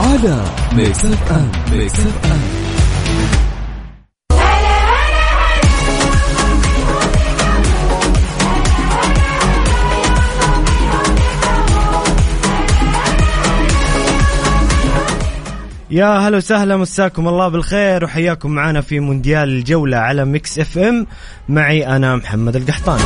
على Mix FM Mix FM يا هلا وسهلا مساكم الله بالخير وحياكم معنا في مونديال الجولة على Mix FM معي أنا محمد القحطاني.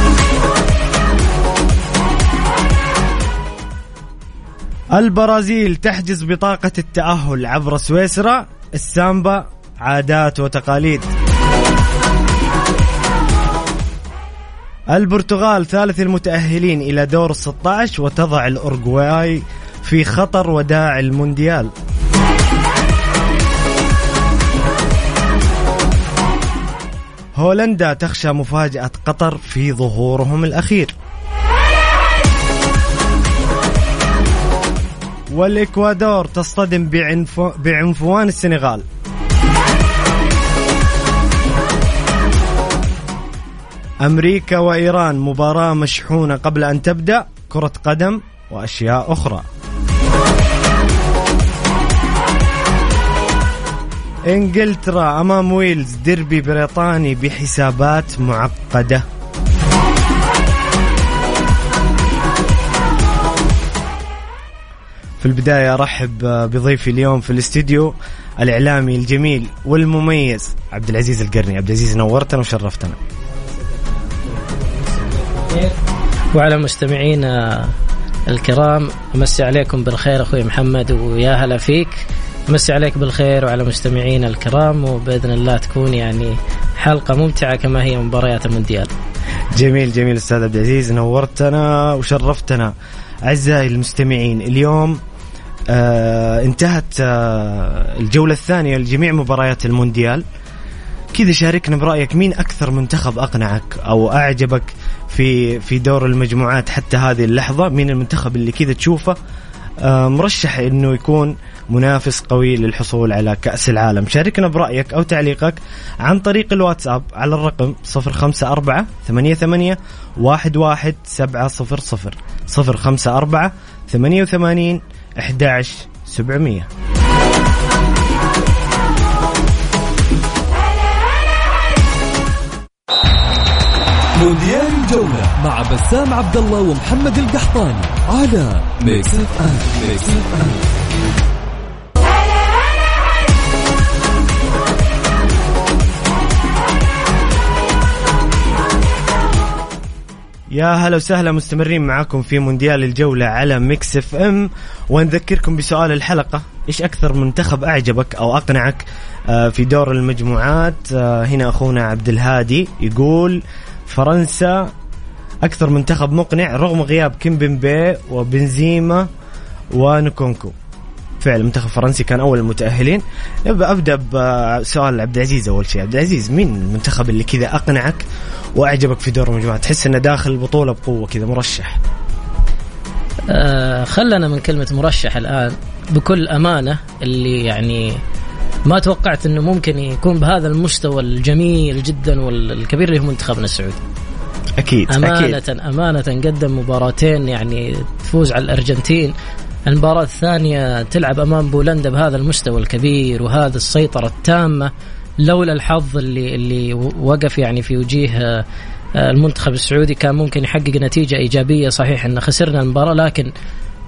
البرازيل تحجز بطاقة التأهل عبر سويسرا السامبا عادات وتقاليد. البرتغال ثالث المتأهلين إلى دور الستة وتضع الأورجواي في خطر وداع المونديال. هولندا تخشى مفاجأة قطر في ظهورهم الأخير. والإكوادور تصطدم بعنف... بعنفوان السنغال. أمريكا وإيران مباراة مشحونة قبل أن تبدأ كرة قدم وأشياء أخرى. إنجلترا أمام ويلز ديربي بريطاني بحسابات معقدة. في البداية أرحب بضيفي اليوم في الاستديو الإعلامي الجميل والمميز عبد العزيز القرني. عبد العزيز نورتنا وشرفتنا. وعلى مستمعينا الكرام أمسي عليكم بالخير أخوي محمد ويا هلا فيك. أمسي عليك بالخير وعلى مستمعينا الكرام وبإذن الله تكون يعني حلقة ممتعة كما هي مباريات المونديال. جميل جميل أستاذ عبد العزيز نورتنا وشرفتنا. أعزائي المستمعين اليوم آه انتهت آه الجولة الثانية لجميع مباريات المونديال. كذا شاركنا برأيك مين أكثر منتخب أقنعك أو أعجبك في في دور المجموعات حتى هذه اللحظة؟ مين المنتخب اللي كذا تشوفه آه مرشح إنه يكون منافس قوي للحصول على كأس العالم؟ شاركنا برأيك أو تعليقك عن طريق الواتساب على الرقم 054 88 11 700 054 88 11 700 مونديال الجولة مع بسام عبد الله ومحمد القحطاني على Mix FM Mix FM يا هلا وسهلا مستمرين معاكم في مونديال الجولة على Mix FM. ونذكركم بسؤال الحلقة إيش أكثر منتخب أعجبك أو أقنعك آه، في دور المجموعات؟ آه، هنا أخونا عبد الهادي يقول فرنسا أكثر منتخب مقنع رغم غياب كيمبمبي وبنزيما ونكونكو. فعلا المنتخب الفرنسي كان أول المتأهلين. نبدا أبدأ بسؤال عبد العزيز أول شيء. عبد العزيز مين المنتخب اللي كذا أقنعك وأعجبك في دور المجموعات تحس إنه داخل البطوله بقوة كذا مرشح. آه خلنا من كلمة مرشح الآن. بكل أمانة اللي يعني ما توقعت إنه ممكن يكون بهذا المستوى الجميل جدا والكبير اللي هو منتخبنا السعودي. أكيد أمانة أكيد أمانة قدم مباراتين يعني تفوز على الأرجنتين. المباراة الثانية تلعب أمام بولندا بهذا المستوى الكبير وهذا السيطرة التامة لولا الحظ اللي اللي وقف يعني في وجيه آه، المنتخب السعودي كان ممكن يحقق نتيجة إيجابية صحيح أن خسرنا المباراة لكن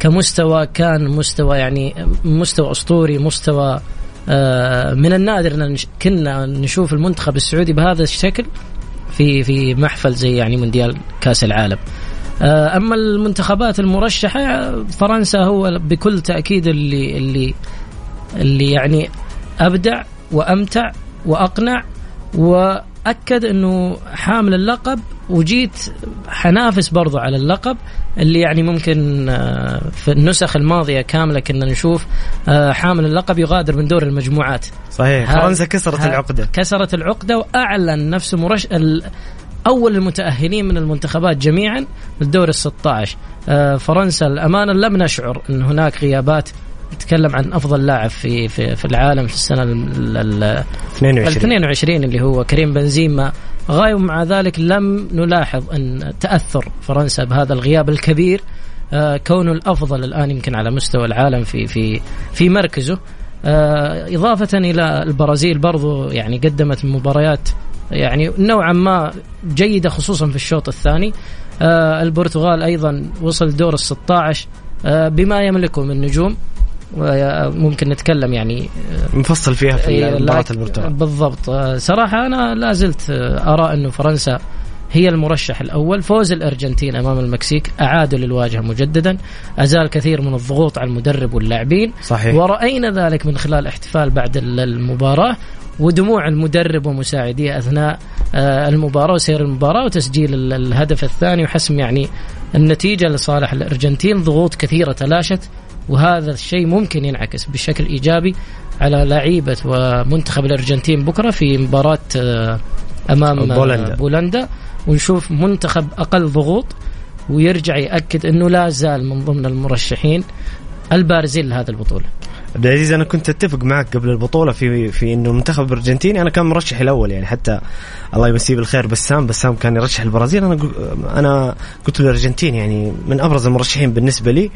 كمستوى كان مستوى يعني مستوى أسطوري مستوى آه، من النادر أن كنا نشوف المنتخب السعودي بهذا الشكل في في محفل زي يعني مونديال كأس العالم. أما المنتخبات المرشحة آه، فرنسا هو بكل تأكيد اللي اللي اللي يعني أبدع وأمتع وأقنع اكد إنه حامل اللقب وجيت حنافس برضو على اللقب اللي يعني ممكن آه، في النسخ الماضية كاملة كنا نشوف آه، حامل اللقب يغادر من دور المجموعات. صحيح. فرنسا كسرت العقدة. كسرت العقدة وأعلن نفسه مرش ال- أول المتأهلين من المنتخبات جميعا للدور ال 16 آه، فرنسا الأمانة لم نشعر أن هناك غيابات نتكلم عن أفضل لاعب في في في العالم في السنة ال- ال- ال 22 22 اللي هو كريم بنزيما. غاية ومع ذلك لم نلاحظ أن تأثر فرنسا بهذا الغياب الكبير آه، كونه الأفضل الآن يمكن على مستوى العالم في في في مركزه. آه، إضافة إلى البرازيل برضو يعني قدمت مباريات يعني نوعا ما جيدة خصوصا في الشوط الثاني. آه، البرتغال أيضا وصل دور ال 16 آه، بما يملكه من نجوم وممكن نتكلم يعني مفصل فيها في إيه، مباراه لكن- البرتغال. بالضبط. آه، صراحة أنا لا زلت آه، أرى أنه فرنسا هي المرشح الأول. فوز الأرجنتين أمام المكسيك أعادوا للواجهة مجددا. أزال كثير من الضغوط على المدرب واللاعبين. صحيح. ورأينا ذلك من خلال احتفال بعد ال- المباراة. ودموع المدرب ومساعديه أثناء آه، المباراة وسير المباراة وتسجيل ال- الهدف الثاني وحسم يعني النتيجة لصالح الأرجنتين. ضغوط كثيرة تلاشت وهذا الشيء ممكن ينعكس بشكل إيجابي على لعيبة ومنتخب الأرجنتين بكرة في مباراة آه، أمام آه، بولندا. بولندا. ونشوف منتخب أقل ضغوط ويرجع يأكد أنه لا زال من ضمن المرشحين البارزين لهذه البطولة. عبد العزيز أنا كنت أتفق معك قبل البطولة في في إنه المنتخب الأرجنتيني أنا كان مرشحي الأول يعني حتى الله يمسيه بالخير بسام بسام كان يرشح البرازيل. أنا أنا قلت الارجنتين يعني من أبرز المرشحين بالنسبة لي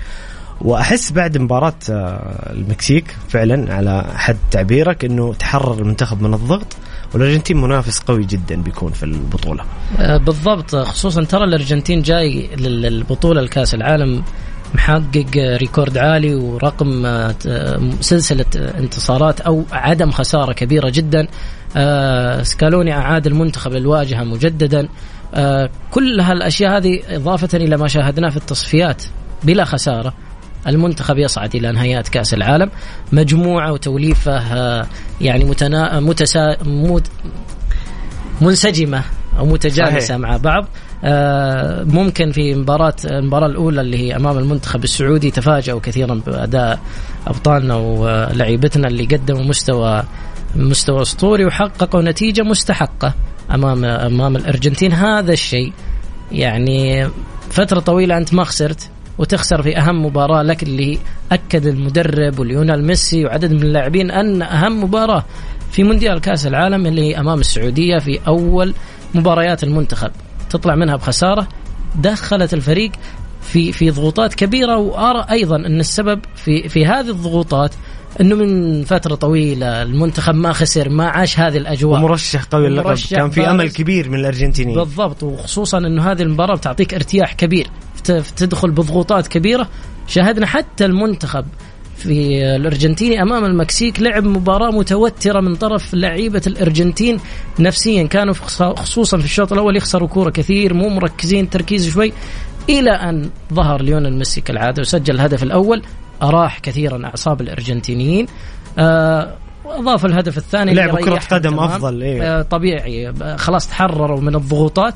وأحس بعد مباراة آه، المكسيك فعلا على حد تعبيرك إنه تحرر المنتخب من الضغط والأرجنتين منافس قوي جدا بيكون في البطولة. آه، بالضبط خصوصا ترى الأرجنتين جاي لل- للبطولة الكاس العالم محقق ريكورد عالي ورقم آه، آه، انتصارات أو عدم خسارة كبيرة جدا. آه، سكالوني أعاد المنتخب للواجهة مجددا. آه، كل هالأشياء هذه إضافة إلى ما شاهدناه في التصفيات بلا خسارة. المنتخب يصعد إلى نهائيات كأس العالم. مجموعة وتوليفة يعني متنا... متسا... مت... منسجمة أو متجانسة صحيح. مع بعض. ممكن في مباراة المباراة الأولى اللي هي أمام المنتخب السعودي تفاجأوا كثيرا بأداء أبطالنا ولعيبتنا اللي قدموا مستوى مستوى أسطوري وحققوا نتيجة مستحقة أمام أمام الأرجنتين. هذا الشيء يعني فترة طويلة أنت ما خسرت وتخسر في أهم مباراة لك اللي أكد المدرب وليونيل ميسي وعدد من اللاعبين أن أهم مباراة في مونديال كأس العالم اللي هي أمام السعودية في أول مباريات المنتخب. تطلع منها بخسارة. دخلت الفريق في في ضغوطات كبيرة وأرى أيضا أن السبب في في هذه الضغوطات أنه من فترة طويلة المنتخب ما خسر ما عاش هذه الأجواء. ومرشح قوي اللقب كان في. أمل كبير من الأرجنتينيين. بالضبط وخصوصا أنه هذه المباراة بتعطيك ارتياح كبير تدخل بضغوطات كبيرة. شاهدنا حتى المنتخب في الارجنتيني أمام المكسيك. لعب مباراة متوترة من طرف لعيبة الأرجنتين نفسيا. كانوا خصوصا في الشوط الأول يخسروا كورة كثير مو مركزين تركيز شوي إلى أن ظهر ليونيل ميسي كالعادة وسجل الهدف الأول أراح كثيرا أعصاب الأرجنتينيين. آه واضاف الهدف الثاني لعبوا ريحهم قدم تمام. أفضل، إيه. آه طبيعي آه، خلاص تحرروا من الضغوطات.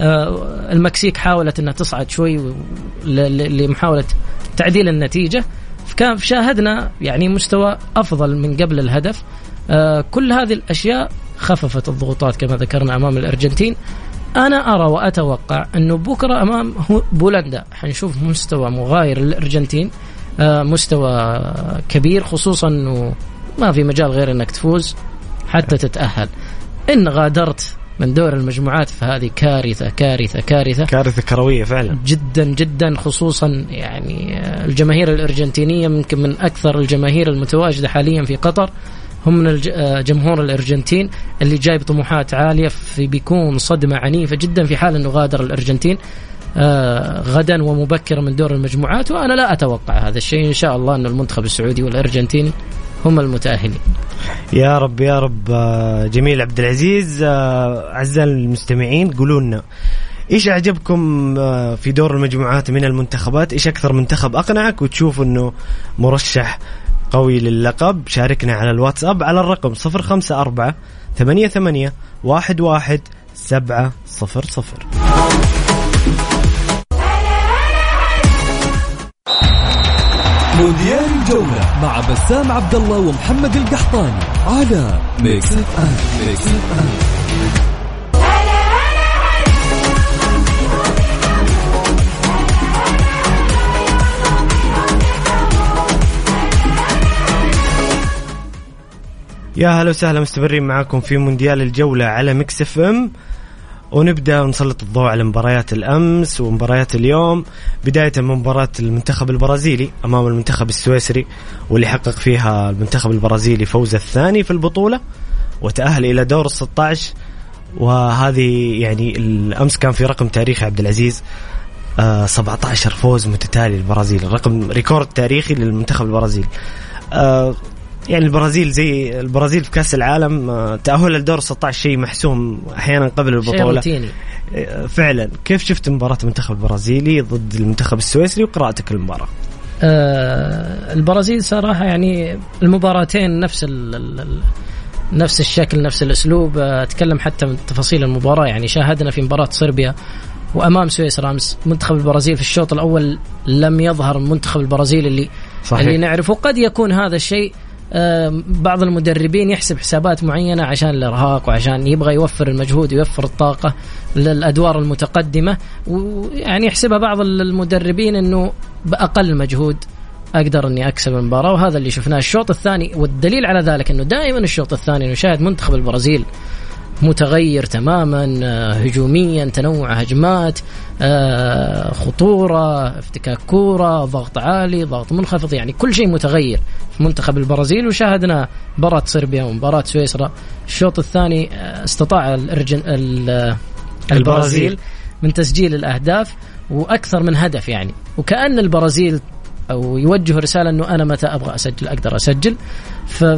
آه، المكسيك حاولت إنها تصعد شوي لمحاولة تعديل النتيجة. فكان شاهدنا يعني مستوى أفضل من قبل الهدف. آه، كل هذه الأشياء خففت الضغوطات كما ذكرنا أمام الأرجنتين. أنا أرى وأتوقع انه بكرة أمام بولندا حنشوف مستوى مغاير للأرجنتين آه، مستوى كبير خصوصا إنه ما في مجال غير إنك تفوز حتى تتأهل. إن غادرت من دور المجموعات فهذه كارثة كارثة كارثة. كارثة كروية فعلا. جدا جدا خصوصا يعني آه، الجماهير الأرجنتينية يمكن من أكثر الجماهير المتواجدة حاليا في قطر هم من آه، جمهور الأرجنتين اللي جايب طموحات عالية في بيكون صدمة عنيفة جدا في حال أنه غادر الأرجنتين. آه، غدا ومبكرا من دور المجموعات وأنا لا أتوقع هذا الشيء إن شاء الله أن المنتخب السعودي والأرجنتيني هم المتأهلين. يا رب يا رب آه، جميل عبد العزيز آه، أعزائي المستمعين قولوا لنا إيش أعجبكم آه، في دور المجموعات من المنتخبات؟ إيش أكثر منتخب أقنعك وتشوف إنه مرشح قوي للقب؟ شاركنا على الواتساب على الرقم 054 88 11 700 مونديال الجولة مع بسام عبد الله ومحمد القحطاني على Mix FM Mix FM يا هلا وسهلا مستمرين معاكم في مونديال الجولة على Mix FM ونبدأ نسلط الضوء على مباريات الأمس ومباريات اليوم بداية من مباراة المنتخب البرازيلي أمام المنتخب السويسري واللي حقق فيها المنتخب البرازيلي فوزه الثاني في البطولة وتأهل إلى دور ال 16 وهذه يعني الأمس كان في رقم تاريخي عبد العزيز آه 17 فوز متتالي للبرازيل رقم record تاريخي للمنتخب البرازيلي. آه يعني البرازيل زي البرازيل في كأس العالم آه، تاهلها لدور 16 شيء محسوم أحيانا قبل البطولة. شيء آه، فعلا. كيف شفت مباراة المنتخب البرازيلي ضد المنتخب السويسري وقراءتك للمباراة؟ آه البرازيل صراحة يعني المباراتين نفس ال نفس الشكل نفس الأسلوب. آه، أتكلم حتى من تفاصيل المباراة. يعني شاهدنا في مباراة صربيا وأمام سويسرا أمس. منتخب البرازيل في الشوط الأول لم يظهر المنتخب البرازيلي اللي صحيح. اللي نعرفه. قد يكون هذا الشيء بعض المدربين يحسب حسابات معينة عشان الإرهاق وعشان يبغى يوفر المجهود ويوفر الطاقة للأدوار المتقدمة ويعني يحسبها بعض المدربين أنه بأقل مجهود أقدر إني أكسب المباراة وهذا اللي شفناه. الشوط الثاني والدليل على ذلك إنه دائما الشوط الثاني نشاهد منتخب البرازيل متغير تماما آه، هجوميا تنوع هجمات خطورة افتكاك كورة ضغط عالي ضغط منخفض يعني كل شيء متغير. في منتخب البرازيل وشاهدنا مباراة صربيا ومباراة سويسرا. الشوط الثاني آه، استطاع الأرجن البرازيل من تسجيل الأهداف وأكثر من هدف يعني. وكأن البرازيل أو يوجه رسالة إنه أنا متى أبغى أسجل أقدر أسجل.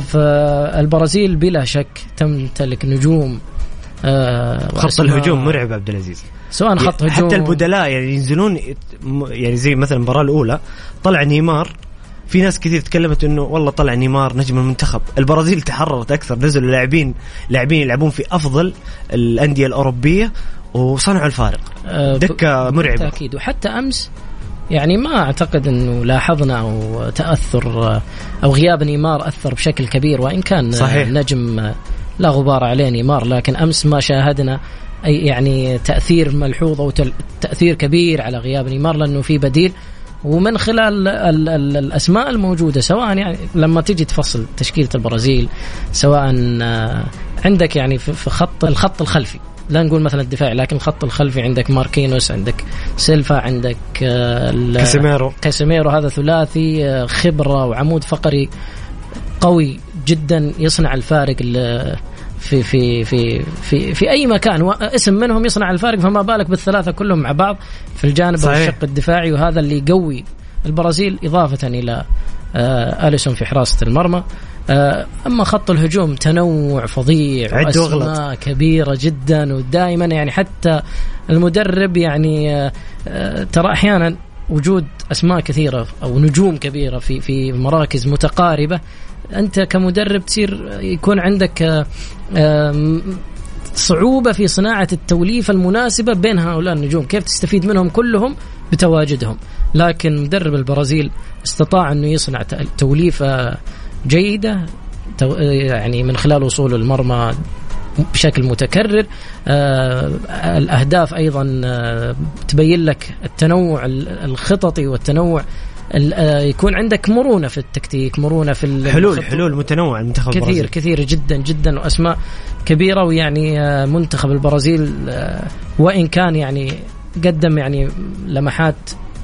فالبرازيل بلا شك تمتلك نجوم آه خط الهجوم مرعب عبد العزيز. سواء خط هجوم حتى البدلاء يعني ينزلون يعني زي مثلا المباراة الأولى طلع نيمار في ناس كثير تكلمت إنه والله طلع نيمار نجم المنتخب، البرازيل تحررت أكثر نزلوا لاعبين لاعبين يلعبون في أفضل الأندية الأوروبية وصنعوا الفارق. دكه مرعبة. بالتأكيد وحتى أمس يعني ما أعتقد إنه لاحظنا أو تأثر أو غياب نيمار أثر بشكل كبير وإن كان صحيح. نجم لا غبار عليه نيمار لكن أمس ما شاهدنا أي يعني تأثير ملحوظ أو تأثير كبير على غياب نيمار لأنه في بديل. ومن خلال ال ال الأسماء الموجودة سواء يعني لما تجي تفصل تشكيلة البرازيل سواء آه، عندك يعني في خط الخط الخلفي. لا نقول مثلا الدفاعي لكن الخط الخلفي عندك ماركينوس عندك سيلفا عندك آه، كاسيميرو. كاسيميرو هذا ثلاثي آه، خبرة وعمود فقري قوي جدا يصنع الفارق في في في في في أي مكان اسم منهم يصنع الفارق فما بالك بالثلاثة كلهم مع بعض في الجانب صحيح. الشق الدفاعي وهذا اللي يقوي البرازيل إضافة إلى آه أليسون في حراسة المرمى آه أما خط الهجوم تنوع فظيع وأسماء كبيرة جدا ودائما يعني حتى المدرب يعني آه ترى أحيانا وجود أسماء كثيرة أو نجوم كبيرة في في مراكز متقاربة أنت كمدرب تصير يكون عندك صعوبة في صناعة التوليفة المناسبة بين هؤلاء النجوم، كيف تستفيد منهم كلهم؟ بتواجدهم، لكن مدرب البرازيل استطاع أنه يصنع توليفة جيدة يعني من خلال وصول المرمى بشكل متكرر. آه الأهداف أيضا آه تبين لك التنوع الخططي والتنوع آه، يكون عندك مرونة في التكتيك مرونة في حلول حلول متنوعة المنتخب كثير البرازيل. كثير جدا جدا وأسماء كبيرة ويعني آه، منتخب البرازيل آه، وإن كان يعني قدم يعني لمحات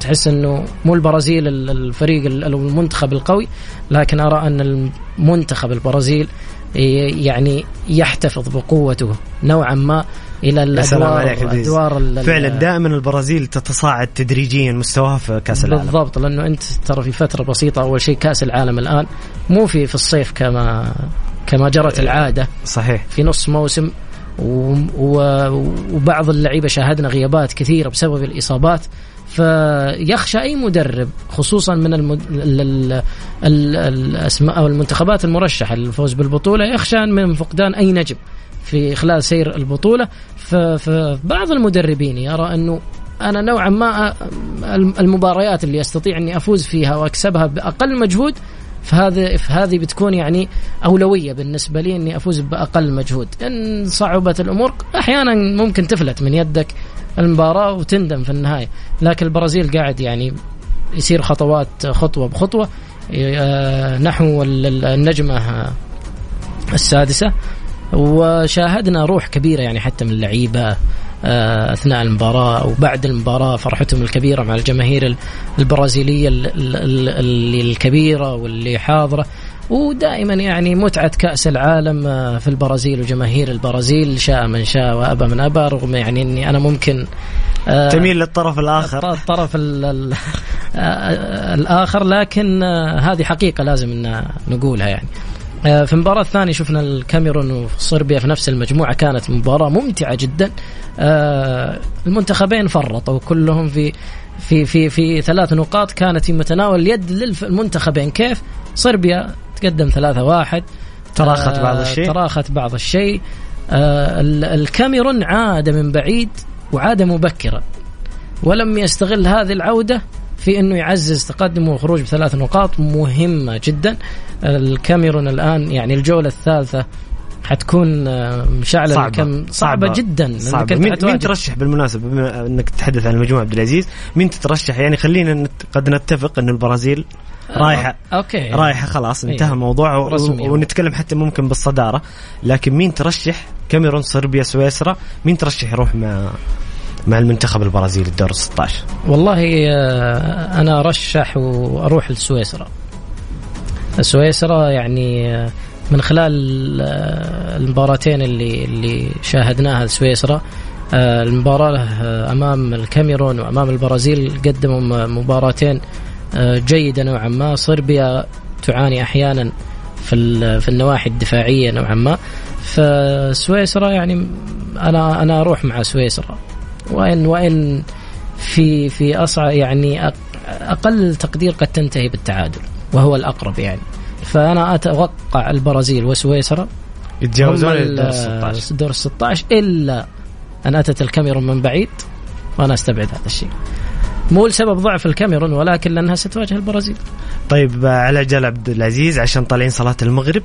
تحس إنه مو البرازيل الفريق المنتخب القوي لكن أرى أن المنتخب البرازيل يعني يحتفظ بقوته نوعا ما إلى الادوار الادوار فعلا دائما البرازيل تتصاعد تدريجيا مستواها في كأس العالم. بالضبط لأنه أنت ترى في فترة بسيطة أول شيء كأس العالم الآن مو في في الصيف كما كما جرت العادة. صحيح. في نص موسم. وبعض اللعيبة شاهدنا غيابات كثيرة بسبب الإصابات. فيخشى أي مدرب خصوصا من المد... ال... ال... ال... الأسماء أو المنتخبات المرشحة للفوز بالبطولة يخشى من فقدان أي نجم. في خلال سير البطولة. فبعض المدربين يرى أنه أنا نوعا ما المباريات اللي أستطيع أني أفوز فيها وأكسبها بأقل مجهود فهذا فهذه بتكون يعني أولوية بالنسبة لي أني أفوز بأقل مجهود. إن صعبت الأمور أحيانا ممكن تفلت من يدك المباراة وتندم في النهاية. لكن البرازيل قاعد يعني يصير خطوات خطوة بخطوة آه، نحو النجمة السادسة. وشاهدنا روح كبيرة يعني حتى من اللعيبة آه، أثناء المباراة وبعد المباراة فرحتهم الكبيرة مع الجماهير البرازيلية الكبيرة واللي حاضرة. ودائما يعني متعة كأس العالم آه، في البرازيل وجماهير البرازيل شاء من شاء وأبى من أبى رغم يعني أني أنا ممكن آه، تميل للطرف الآخر. الطرف الآخر لكن هذه حقيقة لازم نقولها يعني. في المباراة الثانية شفنا الكاميرون وصربيا في نفس المجموعة كانت مباراة ممتعة جدا. آه، المنتخبين فرطوا كلهم في في في في ثلاث نقاط. كانت في متناول اليد للمنتخبين. كيف؟ صربيا تقدم ثلاثة واحد. تراخت بعض آه، الشيء. تراخت بعض الشيء. الكاميرون عاد من بعيد وعاد مبكرا. ولم يستغل هذه العودة في أنه يعزز تقدمه والخروج بثلاث نقاط مهمة جدا. الكاميرون الآن يعني الجولة الثالثة حتكون آه، مشعلة صعبة. كم صعبة, صعبة. جدا. صعبة. مين, مين ترشح بالمناسبة بما أنك تتحدث عن المجموعة عبد العزيز مين تترشح؟ يعني خلينا نت... قد نتفق انه البرازيل آه، رايحة. أوكي. رايحة خلاص انتهى أيوه. الموضوع و... ونتكلم حتى ممكن بالصدارة. لكن مين ترشح؟ كاميرون صربيا سويسرا. مين ترشح؟ يروح مع مع المنتخب البرازيلي الدور 16 والله آه، أنا أرشح وأروح لسويسرا. سويسرا يعني آه، من خلال آه، المباراتين اللي اللي شاهدناها سويسرا المباراة أمام الكاميرون وأمام البرازيل قدموا مباراتين جيدة نوعا ما. صربيا تعاني أحيانا في في النواحي الدفاعية نوعا ما. فسويسرا يعني أنا أنا أروح مع سويسرا. وإن وإن في في أصع يعني أقل تقدير قد تنتهي بالتعادل وهو الأقرب يعني. فأنا أتوقع البرازيل وسويسرا يتجاوزون الدور ال 16 الدور 16 إلا أن أتت الكاميرون من بعيد وأنا أستبعد هذا الشيء. مو لسبب ضعف الكاميرون ولكن لأنها ستواجه البرازيل. طيب على جل عبد العزيز عشان طالعين صلاة المغرب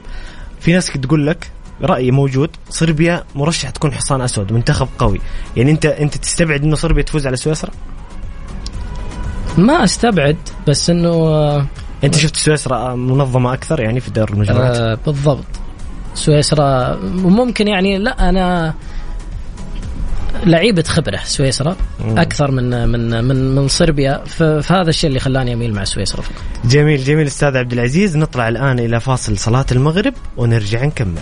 في ناس تقول لك رأي موجود. صربيا مرشح تكون حصان أسود منتخب قوي. يعني انت أنت تستبعد إنه صربيا تفوز على سويسرا؟ ما أستبعد بس إنه أنت شفت سويسرا منظمة أكثر يعني في دور المجموعات؟ آه بالضبط. سويسرا ممكن يعني لا أنا لعيبة خبرة سويسرا أكثر من من من من صربيا. فهذا الشيء اللي خلاني أميل مع سويسرا فقط. جميل جميل أستاذ عبد العزيز. نطلع الآن إلى فاصل صلاة المغرب ونرجع نكمل.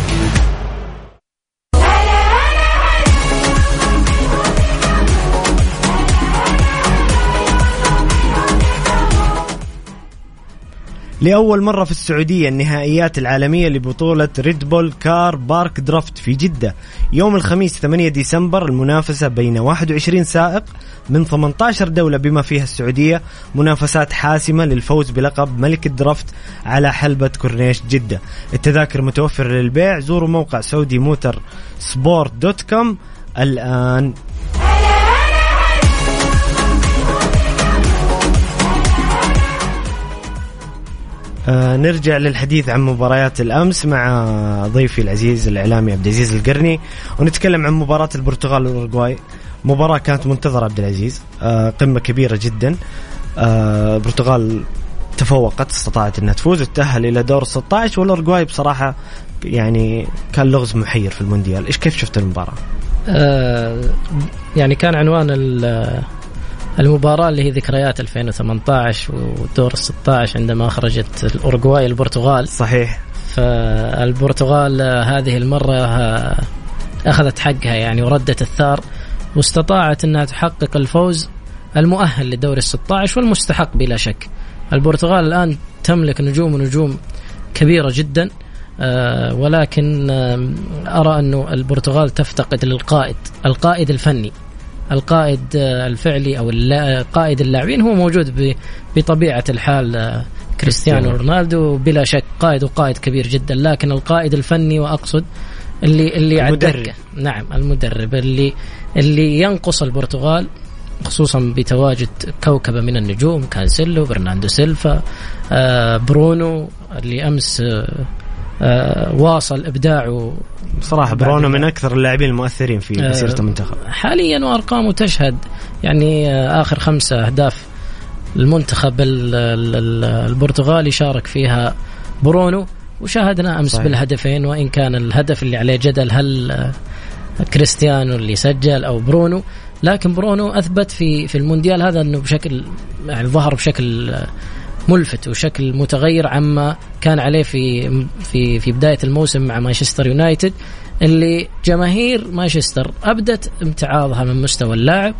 لأول مرة في السعودية النهائيات العالمية لبطولة Red Bull Car Park Drift في جدة. يوم الخميس 8 ديسمبر المنافسة بين 21 سائق من 18 دولة بما فيها السعودية. منافسات حاسمة للفوز بلقب ملك ال drift على حلبة كورنيش جدة. التذاكر متوفرة للبيع. زوروا موقع Saudi Motorsport dot com. الآن آه نرجع للحديث عن مباريات الأمس مع ضيفي العزيز الإعلامي عبد العزيز القرني ونتكلم عن مباراة البرتغال والاورجواي مباراة كانت منتظرة عبد العزيز آه قمة كبيرة جدا. آه البرتغال تفوقت استطاعت إنها تفوز وتتاهل إلى دور 16 والاورجواي بصراحة يعني كان لغز محير في المونديال. إيش كيف شفت المباراة؟ آه يعني كان عنوان المباراة اللي هي ذكريات 2018 ودور ال 16 عندما أخرجت الأورجواي البرتغال صحيح. فالبرتغال هذه المرة أخذت حقها يعني وردت الثار واستطاعت أنها تحقق الفوز المؤهل لدور ال 16 والمستحق بلا شك. البرتغال الآن تملك نجوم ونجوم كبيرة جدا آه، ولكن أرى انه البرتغال تفتقد للقائد القائد الفني. القائد آه، الفعلي أو قائد اللاعبين هو موجود بطبيعة الحال كريستيانو رونالدو بلا شك قائد وقائد كبير جدا لكن القائد الفني وأقصد اللي اللي المدرب. نعم المدرب اللي اللي ينقص البرتغال خصوصا بتواجد كوكبة من النجوم كانسيلو برناردو سيلفا برونو اللي أمس آه، واصل إبداعه صراحة برونو من أكثر اللاعبين المؤثرين في آه، مسيرة المنتخب. حاليا وأرقامه تشهد يعني آه، آخر خمسة أهداف المنتخب البرتغالي شارك فيها برونو وشاهدنا أمس صحيح. بالهدفين وإن كان الهدف اللي عليه جدل هل كريستيانو اللي سجل أو برونو. لكن برونو أثبت في في المونديال هذا إنه بشكل يعني ظهر بشكل ملفت وشكل متغير عما كان عليه في في في بداية الموسم مع مانشستر يونايتد اللي جماهير مانشستر أبدت امتعاضها من مستوى اللاعب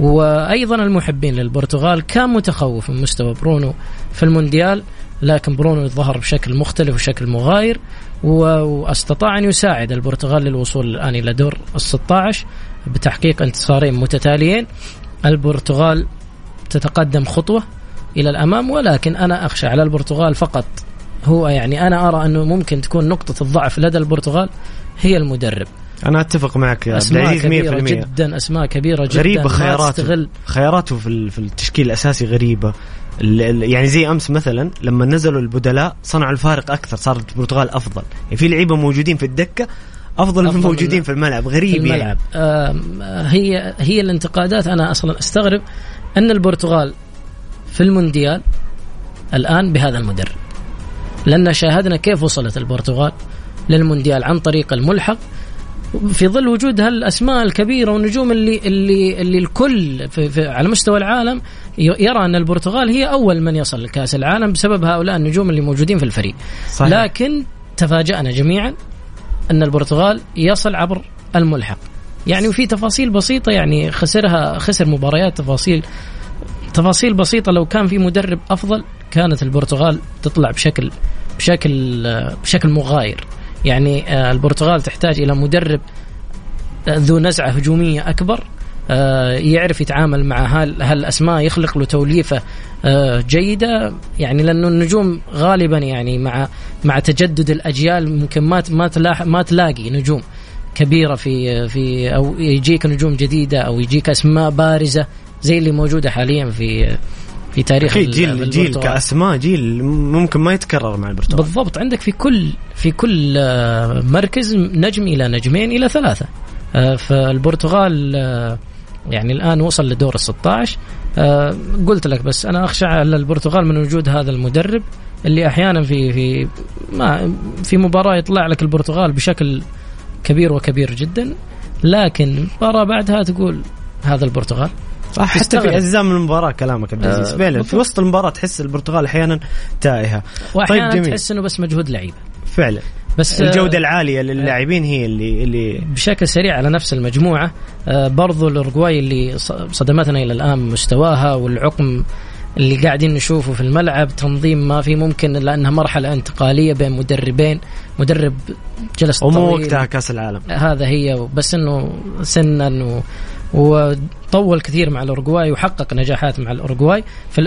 وأيضا المحبين للبرتغال كان متخوف من مستوى برونو في المونديال لكن برونو ظهر بشكل مختلف وشكل مغاير واستطاع أن يساعد البرتغال للوصول الآن إلى دور ال 16 بتحقيق انتصارين متتاليين. البرتغال تتقدم خطوة إلى الأمام ولكن أنا أخشى على البرتغال فقط. هو يعني أنا أرى أنه ممكن تكون نقطة الضعف لدى البرتغال هي المدرب. أنا أتفق معك يا أسماء كبيرة 100%. جدا أسماء كبيرة جدا غريبة خياراته. خياراته في التشكيل الأساسي غريبة. يعني زي أمس مثلا لما نزلوا البدلاء صنعوا الفارق أكثر صارت البرتغال أفضل. يعني في لعيبة موجودين في الدكة أفضل, من موجودين في الملعب. غريب في الملعب. يعني. آه هي هي الانتقادات. أنا أصلا أستغرب أن البرتغال في المونديال الآن بهذا المدرب لأن شاهدنا كيف وصلت البرتغال للمونديال عن طريق الملحق. في ظل وجود هالأسماء الكبيرة والنجوم اللي اللي اللي الكل في في على مستوى العالم يرى أن البرتغال هي أول من يصل لكأس العالم بسبب هؤلاء النجوم اللي موجودين في الفريق. صحيح. لكن تفاجأنا جميعا أن البرتغال يصل عبر الملحق. يعني وفي تفاصيل بسيطة يعني خسرها خسر مباريات تفاصيل تفاصيل بسيطة لو كان في مدرب أفضل كانت البرتغال تطلع بشكل بشكل بشكل مغاير. يعني آه، البرتغال تحتاج إلى مدرب آه، ذو نزعة هجومية أكبر آه، يعرف يتعامل مع هالأسماء يخلق له توليفة جيدة. يعني لأنه النجوم غالبا يعني مع مع تجدد الأجيال ممكن ما ما ما تلاقي نجوم كبيرة في في أو يجيك نجوم جديدة أو يجيك أسماء بارزة. زي اللي موجودة حاليا في في تاريخ جيل جيل كأسماء جيل ممكن ما يتكرر مع البرتغال. بالضبط. عندك في كل في كل آه، مركز نجم إلى نجمين إلى ثلاثة. آه، فالبرتغال آه، يعني الآن وصل لدور ال 16 قلت لك بس أنا أخشى على البرتغال من وجود هذا المدرب اللي أحيانا في في ما في مباراة يطلع لك البرتغال بشكل كبير وكبير جدا. لكن مباراة بعدها تقول هذا البرتغال. صح حتى في أجزاء من المباراة كلامك عبد العزيز. فعلا في وسط المباراة تحس البرتغال أحيانا تائهة. واحيانا طيب تحس إنه بس مجهود لعيبة. فعلا. بس الجودة العالية للاعبين هي اللي اللي بشكل سريع على نفس المجموعة آه، برضو الاورجواي اللي صدمتنا إلى الآن مستواها والعقم اللي قاعدين نشوفه في الملعب تنظيم ما في ممكن لانها مرحلة انتقالية بين مدربين مدرب جلس طويل ومو وقتها كأس العالم. هذا هي بس إنه سنا وطول كثير مع الاورجواي وحقق نجاحات مع الاورجواي في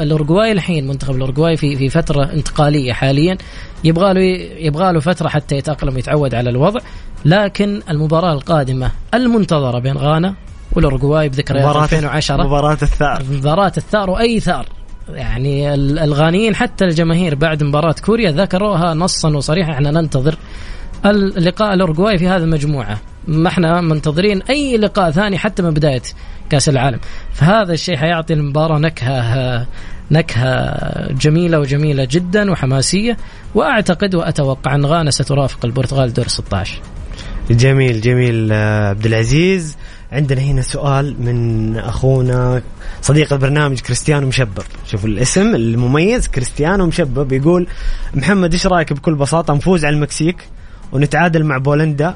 الاورجواي الحين منتخب الاورجواي في في فترة انتقالية حاليا. يبغى له يبغى له فترة حتى يتأقلم ويتعود على الوضع. لكن المباراة القادمة المنتظرة بين غانا والاورجواي بذكريات 2010 مباراه الثار. مباراة الثار وأي ثار. يعني الغانيين حتى الجماهير بعد مباراة كوريا ذكروها نصا وصريحا. إحنا ننتظر اللقاء الاورجواي في هذه المجموعة. ما إحنا منتظرين أي لقاء ثاني حتى من بداية كأس العالم. فهذا الشيء حيعطي المباراة نكهة نكهة جميلة وجميلة جدا وحماسية وأعتقد وأتوقع أن غانا سترافق البرتغال دور 16 جميل جميل عبد العزيز. عندنا هنا سؤال من أخونا صديق البرنامج كريستيانو مشبب. شوف الاسم المميز كريستيانو مشبب يقول محمد إيش رأيك بكل بساطة نفوز على المكسيك ونتعادل مع بولندا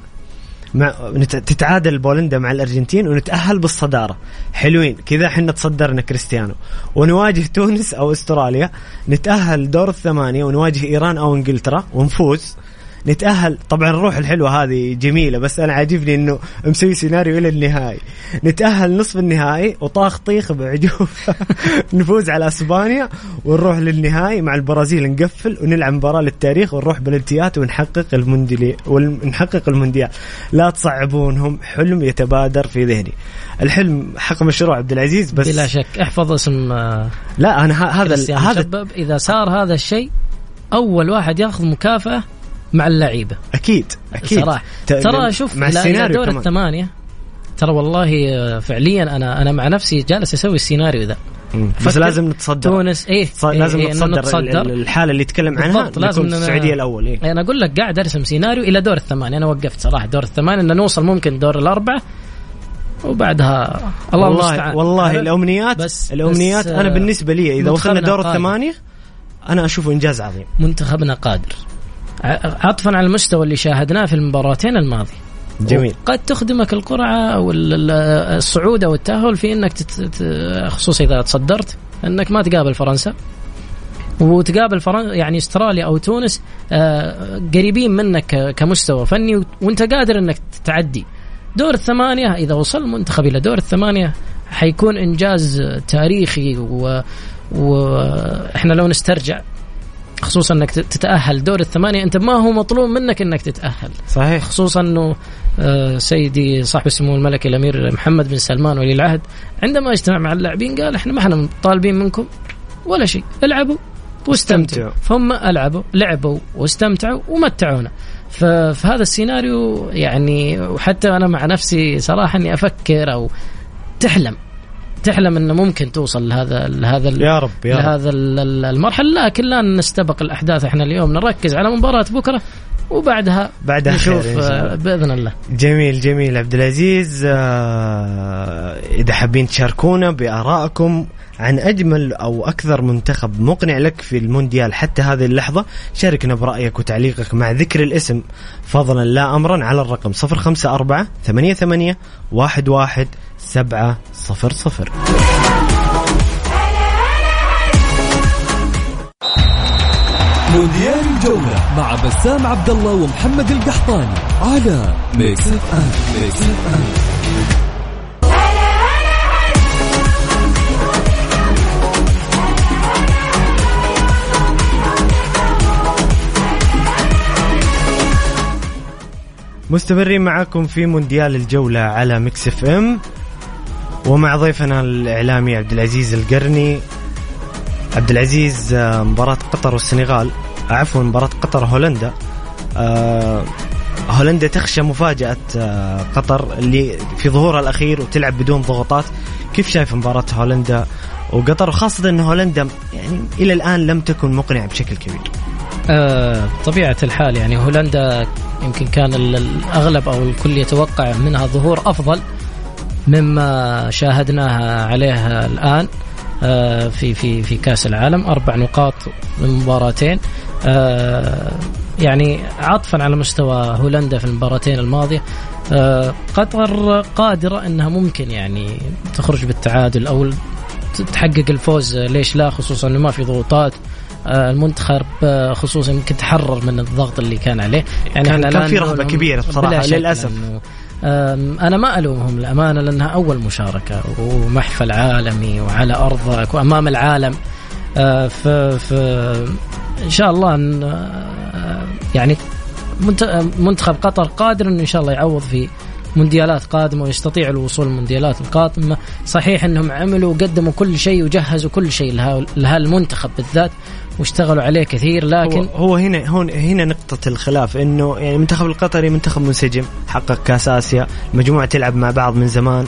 مع تتعادل بولندا مع الأرجنتين ونتأهل بالصدارة. حلوين. كذا إحنا تصدرنا كريستيانو. ونواجه تونس أو أستراليا. نتأهل دور الثمانية ونواجه إيران أو إنجلترا ونفوز. نتأهل. طبعا الروح الحلوة هذه جميلة بس أنا عاجبني إنه مسوي سيناريو إلى النهائي نتأهل نصف النهائي وطاخ طيخ بعجوف نفوز على أسبانيا ونروح للنهائي مع البرازيل نقفل ونلعب مباراة للتاريخ ونروح بلنتيات ونحقق المونديال ونحقق المونديال. لا تصعبونهم حلم يتبادر في ذهني. الحلم حق مشروع عبد العزيز بس بلا شك. احفظ اسم آه، لا أنا ه- هذا هذا إذا صار هذا الشيء أول واحد ياخذ مكافأة مع اللعيبة أكيد أكيد صراحة ترى شوف مع السيناريو دور. الثمانية ترى والله آه، فعليا أنا أنا مع نفسي جالس أسوي السيناريو ذا. بس لازم نتصدر تونس إيه, إيه لازم إيه إنه نتصدر, نتصدر. ال- الحالة اللي يتكلم عنها لازم السعودية الأول إيه؟ أنا أقول لك قاعد أرسم سيناريو إلى دور الثمانية أنا وقفت صراحة دور الثمانية إن نوصل ممكن دور الأربعة وبعدها الله والله المستعان والله الامنيات بس- الأمنيات بس، أنا آه، بالنسبة لي إذا وصلنا دور. الثمانية أنا أشوفه إنجاز عظيم منتخبنا قادر عطفا على المستوى اللي شاهدناه في المباراتين الماضيه جميل. قد تخدمك القرعة أو ال- ال- الصعود أو التأهل في إنك تت... خصوصا إذا تصدرت إنك ما تقابل فرنسا. وتقابل فرنسا يعني أستراليا أو تونس آه، قريبين منك كمستوى فني وأنت قادر إنك تعدي دور الثمانية إذا وصل المنتخب إلى دور الثمانية حيكون إنجاز تاريخي و وإحنا لو نسترجع خصوصا إنك تت- تتأهل. دور الثمانية أنت ما هو مطلوب منك إنك تتأهل. صحيح. خصوصا إنه آه، سيدي صاحب السمو الملكي الأمير محمد بن سلمان ولي العهد عندما اجتمع مع اللاعبين قال إحنا ما إحنا طالبين منكم ولا شيء. العبوا واستمتعوا. استمتعوا. فهم ألعبوا لعبوا واستمتعوا ومتعونا. ف- فهذا السيناريو يعني وحتى أنا مع نفسي صراحة إني أفكر أو تحلم. تحلم إنه ممكن توصل لهذا لهذا يا رب يا لهذا ال- ال- المرحلة لكن لا نستبق الأحداث إحنا اليوم. نركز على مباراة بكرة وبعدها بعدها نشوف. آه، بإذن الله. جميل جميل. عبد العزيز آه، إذا حابين تشاركونا بآرائكم عن أجمل أو أكثر منتخب مقنع لك في المونديال حتى هذه اللحظة شاركنا برأيك وتعليقك مع ذكر الاسم فضلا لا امرا على الرقم 054 88 11 700 مونديال الجولة مع بسام عبد الله ومحمد القحطاني على Mix FM Mix FM مستمرين معكم في مونديال الجولة على Mix FM ومع ضيفنا الإعلامي عبد العزيز القرني. عبد العزيز آه، مباراة قطر والسنغال عفوا مباراة قطر هولندا. آه، هولندا تخشى مفاجأة آه، قطر اللي في ظهورها الأخير وتلعب بدون ضغوطات. كيف شايف مباراة هولندا وقطر؟ وخاصة أن هولندا يعني إلى الآن لم تكن مقنعة بشكل كبير. آه، طبيعة الحال يعني هولندا يمكن كان ال- الأغلب أو الكل يتوقع منها ظهور أفضل. مما شاهدناها عليه الآن آه، في في في كأس العالم أربع نقاط من مباراتين آه، يعني عطفا على مستوى هولندا في المباراتين الماضية آه، قطر قادرة أنها ممكن يعني تخرج بالتعادل أو تحقق الفوز ليش لا؟ خصوصا إنه ما في ضغوطات المنتخب خصوصا يمكن تحرر من الضغط اللي كان عليه. يعني كان- كان في نقول رهبة هم- كبيرة أنا ما ألومهم للأمانة لأنها أول مشاركة ومحفل عالمي وعلى أرضك وأمام العالم. آه، ف إن شاء الله أن آه، يعني منت- منتخب قطر قادر انه إن شاء الله يعوض في مونديالات قادمة ويستطيع الوصول المونديالات القادمه صحيح إنهم عملوا وقدموا كل شيء وجهزوا كل شيء لها- لها المنتخب بالذات. واشتغلوا عليه كثير لكن هو, هو هنا هون هنا نقطة الخلاف إنه يعني المنتخب القطري منتخب منسجم حقق كأس آسيا، المجموعة تلعب مع بعض من زمان،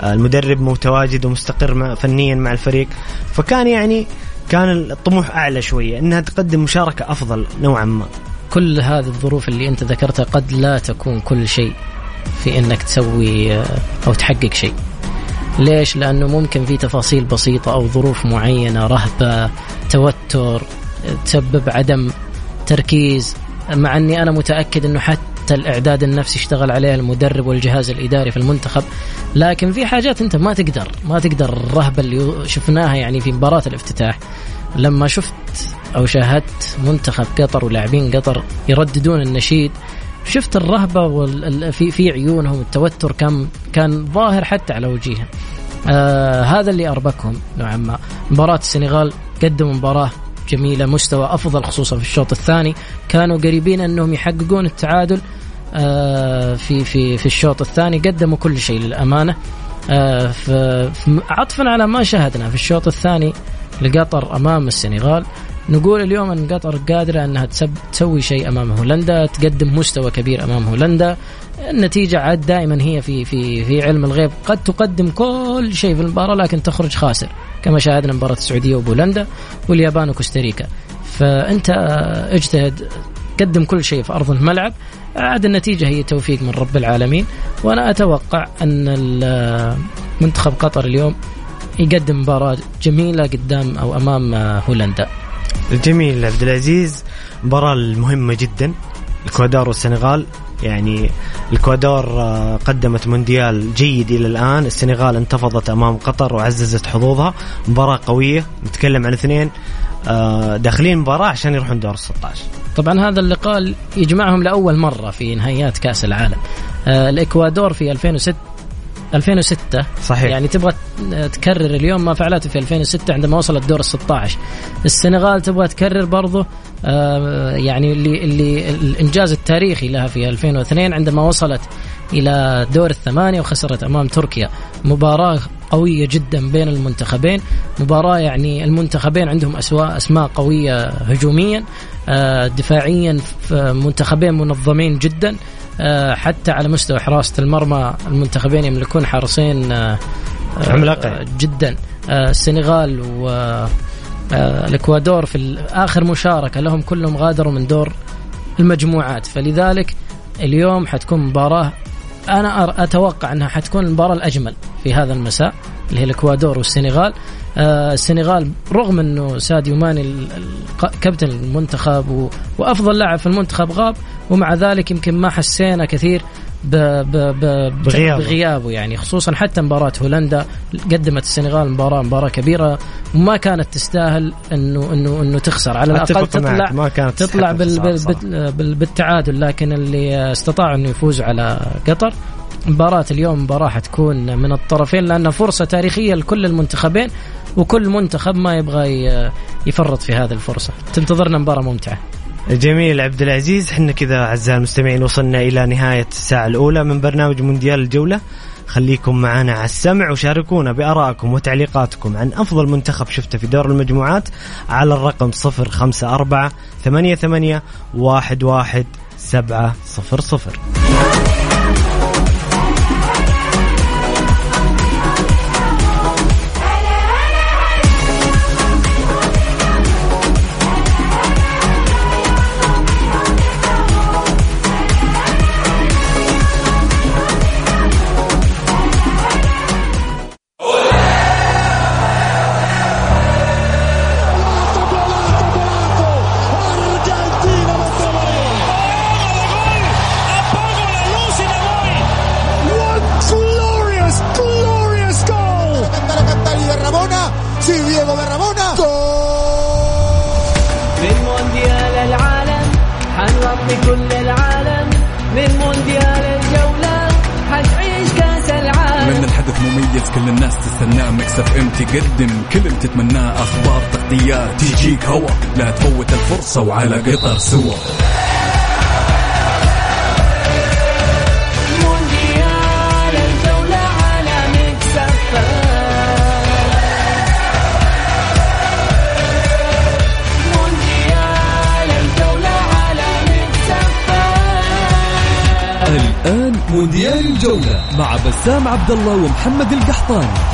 آه، المدرب متواجد ومستقر مع فنيا مع الفريق، فكان يعني كان الطموح أعلى شوية إنها تقدم مشاركة أفضل نوعا ما. كل هذه الظروف اللي أنت ذكرتها قد لا تكون كل شيء في إنك تسوي آه، أو تحقق شيء. ليش؟ لأنه ممكن في تفاصيل بسيطة أو ظروف معينة رهبة، توتر، تسبب عدم تركيز. مع أني أنا متأكد إنه حتى الإعداد النفسي اشتغل عليه المدرب والجهاز الإداري في المنتخب. لكن في حاجات أنت ما تقدر ما تقدر الرهبة اللي شفناها يعني في مباراة الافتتاح. لما شفت أو شاهدت منتخب قطر ولاعبين قطر يرددون النشيد شفت الرهبة في في عيونهم التوتر كان كان ظاهر حتى على وجيههم. آه هذا اللي أربكهم نوعا ما. مباراة السنغال قدموا مباراة جميلة مستوى أفضل خصوصا في الشوط الثاني. كانوا قريبين أنهم يحققون التعادل آه في في في الشوط الثاني. قدموا كل شيء للأمانة. آه عطفا على ما شاهدنا في الشوط الثاني لقطر أمام السنغال. نقول اليوم أن قطر قادرة أنها تسوي شيء أمام هولندا تقدم مستوى كبير أمام هولندا. النتيجة عاد دائما هي في في في علم الغيب. قد تقدم كل شيء في المباراة لكن تخرج خاسر كما شاهدنا مباراة السعودية وبولندا واليابان وكوستاريكا. فأنت اجتهد قدم كل شيء في أرض الملعب. عاد النتيجة هي توفيق من رب العالمين. وأنا أتوقع أن منتخب قطر اليوم يقدم مباراة جميلة قدام أو أمام هولندا. جميل عبد العزيز. مباراة مهمة جدا. الكوادار والسنغال يعني الكوادور آه، قدمت مونديال جيد إلى الآن. السنغال انتفضت أمام قطر وعززت حظوظها. مباراة قوية نتكلم عن اثنين آه، داخلين مباراة عشان يروحون دور 16 طبعا هذا اللقاء يجمعهم لأول مرة في نهائيات كأس العالم. آه، الإكوادور في 2006 2006 صحيح. يعني تبغى تكرر اليوم ما فعلته في 2006 عندما وصلت دور ال 16 السنغال تبغى تكرر برضه آه، يعني اللي اللي الإنجاز التاريخي لها في 2002 عندما وصلت إلى دور الثمانية وخسرت أمام تركيا. مباراة قوية جدا بين المنتخبين. مباراة يعني المنتخبين عندهم أسواء أسماء قوية هجوميا آه، دفاعيا منتخبين منظمين جدا. حتى على مستوى حراسة المرمى المنتخبين يملكون حارسين آه، عملاقين جدا. السنغال و الإكوادور في آخر مشاركة لهم كلهم غادروا من دور المجموعات. فلذلك اليوم حتكون مباراة أنا أتوقع أنها حتكون المباراة الأجمل في هذا المساء اللي هي الإكوادور والسنغال. آه السنغال رغم إنه ساديو ماني كابتن المنتخب وأفضل لاعب في المنتخب غاب ومع ذلك يمكن ما حسينا كثير ب ب ب بغيابه. بغيابه يعني خصوصا حتى مباراة هولندا قدمت السنغال مباراة مباراة كبيرة وما كانت تستاهل انه انه إنه تخسر. على الأقل تطلع ما كانت تطلع بال بال بال بالتعادل لكن اللي استطاعوا إنه يفوزوا على قطر. مباراة اليوم مباراة حتكون من الطرفين لأنها فرصة تاريخية لكل المنتخبين. وكل منتخب ما يبغى يفرط في هذه الفرصة. تنتظرنا مباراة ممتعة. جميل عبد العزيز إحنا كذا أعزائي المستمعين وصلنا إلى نهاية الساعة الأولى من برنامج مونديال الجولة. خليكم معنا على السمع وشاركونا بآرائكم وتعليقاتكم عن أفضل منتخب شفته في دور المجموعات على الرقم 054 88 11 700 تقدم كل اللي تتمناه أخبار تغطيات تجيك هوا لا تفوت الفرصة وعلى قطر سوا. الآن مونديال الجولة مع بسام عبد الله ومحمد القحطاني.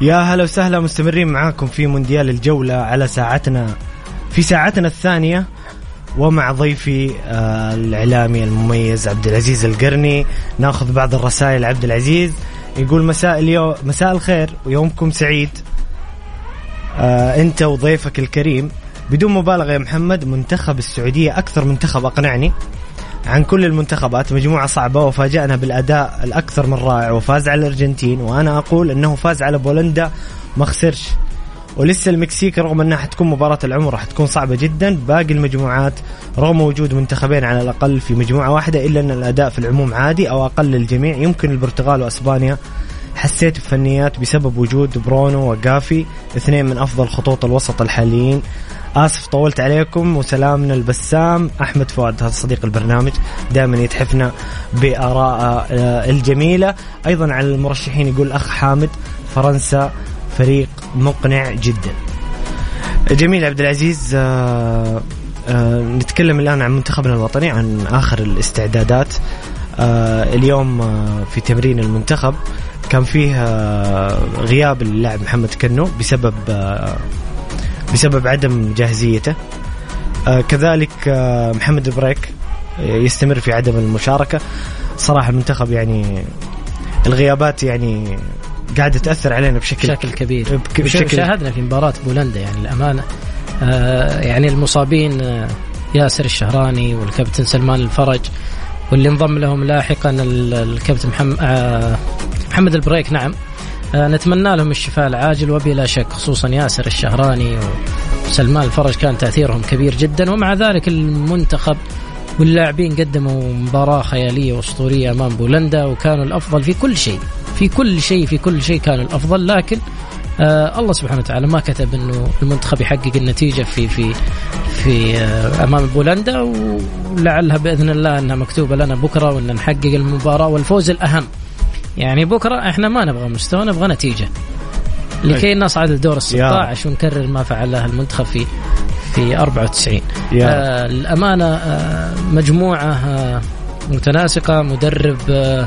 يا هلا وسهلا مستمرين معاكم في مونديال الجولة على ساعتنا في ساعتنا الثانية ومع ضيفي آه الإعلامي المميز عبد العزيز القرني. ناخذ بعض الرسائل عبد العزيز يقول مساء اليوم مساء الخير ويومكم سعيد. آه أنت وضيفك الكريم بدون مبالغة يا محمد منتخب السعودية أكثر منتخب أقنعني. عن كل المنتخبات مجموعة صعبة وفاجأنا بالأداء الأكثر من رائع وفاز على الأرجنتين وأنا أقول أنه فاز على بولندا ما خسرش. ولسه المكسيك رغم إنها حتكون مباراة العمر راح تكون صعبة جدا باقي المجموعات رغم وجود منتخبين على الأقل في مجموعة واحدة إلا إن الأداء في العموم عادي أو أقل للجميع. يمكن البرتغال وأسبانيا حسيت بفنيات بسبب وجود برونو وجافي اثنين من أفضل خطوط الوسط الحاليين. آسف طولت عليكم وسلامنا البسام أحمد فؤاد هذا صديق البرنامج دائما يتحفنا بآراء آه، الجميلة. أيضا على المرشحين يقول أخ حامد فرنسا فريق مقنع جدا. جميل عبد العزيز آه آه نتكلم الآن عن منتخبنا الوطني عن آخر الاستعدادات. اليوم في تمرين المنتخب كان فيه غياب اللاعب محمد كنو بسبب بسبب عدم جاهزيته. آه كذلك آه محمد بريك يستمر في عدم المشاركة. صراحة المنتخب يعني الغيابات يعني قاعدة تأثر علينا بشكل بشكل كبير. بشكل شاهدنا في مباراة بولندا يعني الأمانة. آه يعني المصابين آه ياسر الشهراني والكابتن سلمان الفرج واللي انضم لهم لاحقا الكابتن محمد آه محمد البريك نعم. آه نتمنى لهم الشفاء العاجل وبلا شك خصوصا ياسر الشهراني وسلمان الفرج كان تأثيرهم كبير جدا ومع ذلك المنتخب واللاعبين قدموا مباراة خيالية وأسطورية أمام بولندا وكانوا الأفضل في كل شيء في كل شيء في كل شيء كانوا الأفضل لكن آه الله سبحانه وتعالى ما كتب إنه المنتخب يحقق النتيجة في في في آه أمام بولندا ولعلها بإذن الله إنها مكتوبة لنا بكرة وإن نحقق المباراة والفوز الأهم. يعني بكرة إحنا ما نبغى مستوى نبغى نتيجة. لكي نصعد لدور ال 16 ونكرر ما فعله المنتخب في في 94 آه الامانه آه مجموعة آه متناسقة. مدرب آه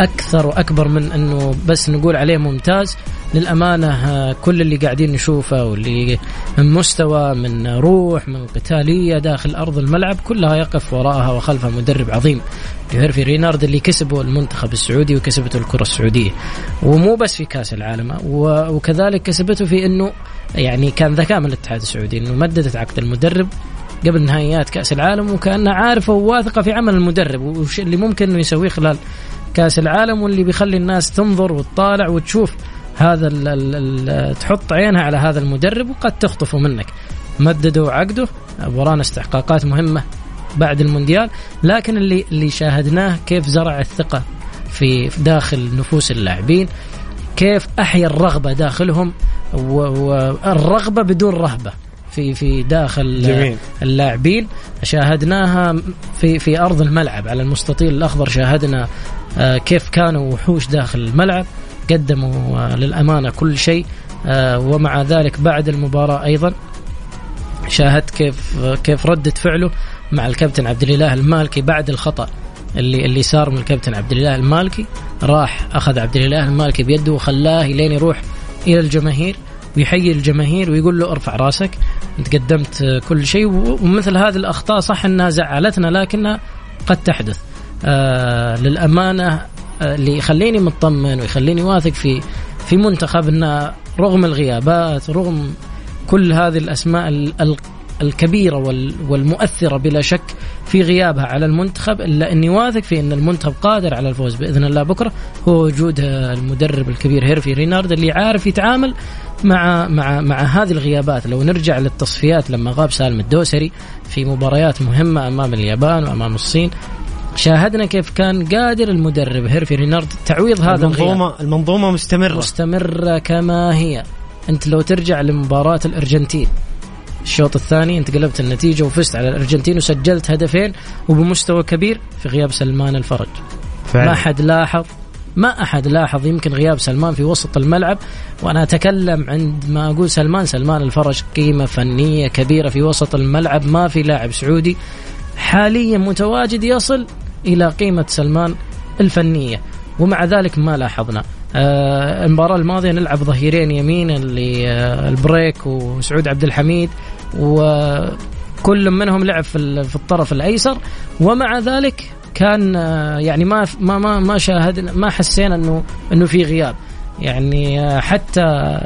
أكثر وأكبر من إنه بس نقول عليه ممتاز. للأمانة كل اللي قاعدين نشوفه واللي من مستوى من روح من قتالية داخل أرض الملعب كلها يقف وراءها وخلفها مدرب عظيم هيرفي رينارد اللي كسبه المنتخب السعودي وكسبته الكرة السعودية. ومو بس في كأس العالم وكذلك كسبته في إنه يعني كان ذكاء من الاتحاد السعودي إنه مددت عقد المدرب قبل نهائيات كأس العالم وكانها عارفه وواثقه في عمل المدرب وش اللي ممكن إنه يسويه خلال كأس العالم واللي بيخلي الناس تنظر وتطالع وتشوف هذا ال ال ال تحط عينها على هذا المدرب وقد تخطفه منك. مددوا عقده ورانا استحقاقات مهمة بعد المونديال. لكن اللي اللي شاهدناه كيف زرع الثقة في داخل نفوس اللاعبين كيف أحيا الرغبة داخلهم والرغبه بدون رهبة في في داخل جميل. اللاعبين. شاهدناها في في أرض الملعب على المستطيل الأخضر. شاهدنا آه، كيف كانوا وحوش داخل الملعب. قدموا للأمانة كل شيء آه، ومع ذلك بعد المباراة أيضا شاهدت كيف كيف ردة فعله مع الكابتن عبد الإله المالكي بعد الخطأ اللي اللي صار من الكابتن عبد الإله المالكي. راح أخذ عبد الإله المالكي بيده وخلاه لين يروح إلى الجماهير ويحيي الجماهير ويقول له ارفع راسك أنت قدمت كل شيء ومثل هذه الأخطاء صح أنها زعلتنا لكنها قد تحدث. آه للأمانة اللي يخليني مطمن ويخليني واثق في في منتخب إنه رغم الغيابات رغم كل هذه الأسماء الكبيرة والمؤثرة بلا شك في غيابها على المنتخب إلا أني واثق في أن المنتخب قادر على الفوز بإذن الله بكرة. هو وجود المدرب الكبير هيرفي رينارد اللي عارف يتعامل مع مع مع هذه الغيابات. لو نرجع للتصفيات لما غاب سالم الدوسري في مباريات مهمة أمام اليابان وأمام الصين شاهدنا كيف كان قادر المدرب هيرفي رينارد تعويض هذا المنظومة الغياب. المنظومة مستمرة مستمرة كما هي أنت لو ترجع لمباراة الأرجنتين الشوط الثاني انت قلبت النتيجة وفزت على الأرجنتين وسجلت هدفين وبمستوى كبير في غياب سلمان الفرج فعلا. ما حد لاحظ ما أحد لاحظ يمكن غياب سلمان في وسط الملعب وأنا أتكلم عندما أقول سلمان سلمان الفرج قيمة فنية كبيرة في وسط الملعب ما في لاعب سعودي حاليا متواجد يصل إلى قيمة سلمان الفنية. ومع ذلك ما لاحظنا. آه، المباراة الماضية نلعب ظهيرين يمين اللي آه، البريك وسعود عبد الحميد وكل منهم لعب في الطرف الأيسر. ومع ذلك كان يعني ما ما ما ما شاهدنا ما حسينا إنه إنه في غياب. يعني حتى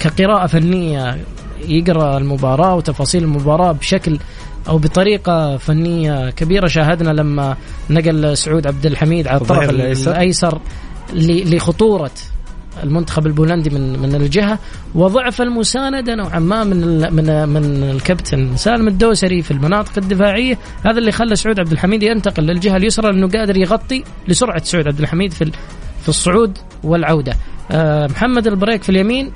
كقراءة فنية يقرأ المباراة وتفاصيل المباراة بشكل أو بطريقة فنية كبيرة. شاهدنا لما نقل سعود عبد الحميد على الطرف الأيسر, الأيسر لخطورة المنتخب البولندي من من الجهة. وضعف المساندة نوعا ما من من من الكابتن سالم الدوسري في المناطق الدفاعية. هذا اللي خلى سعود عبد الحميد ينتقل للجهة اليسرى لأنه قادر يغطي لسرعة سعود عبد الحميد في في الصعود والعودة. آه، محمد البريك في اليمين.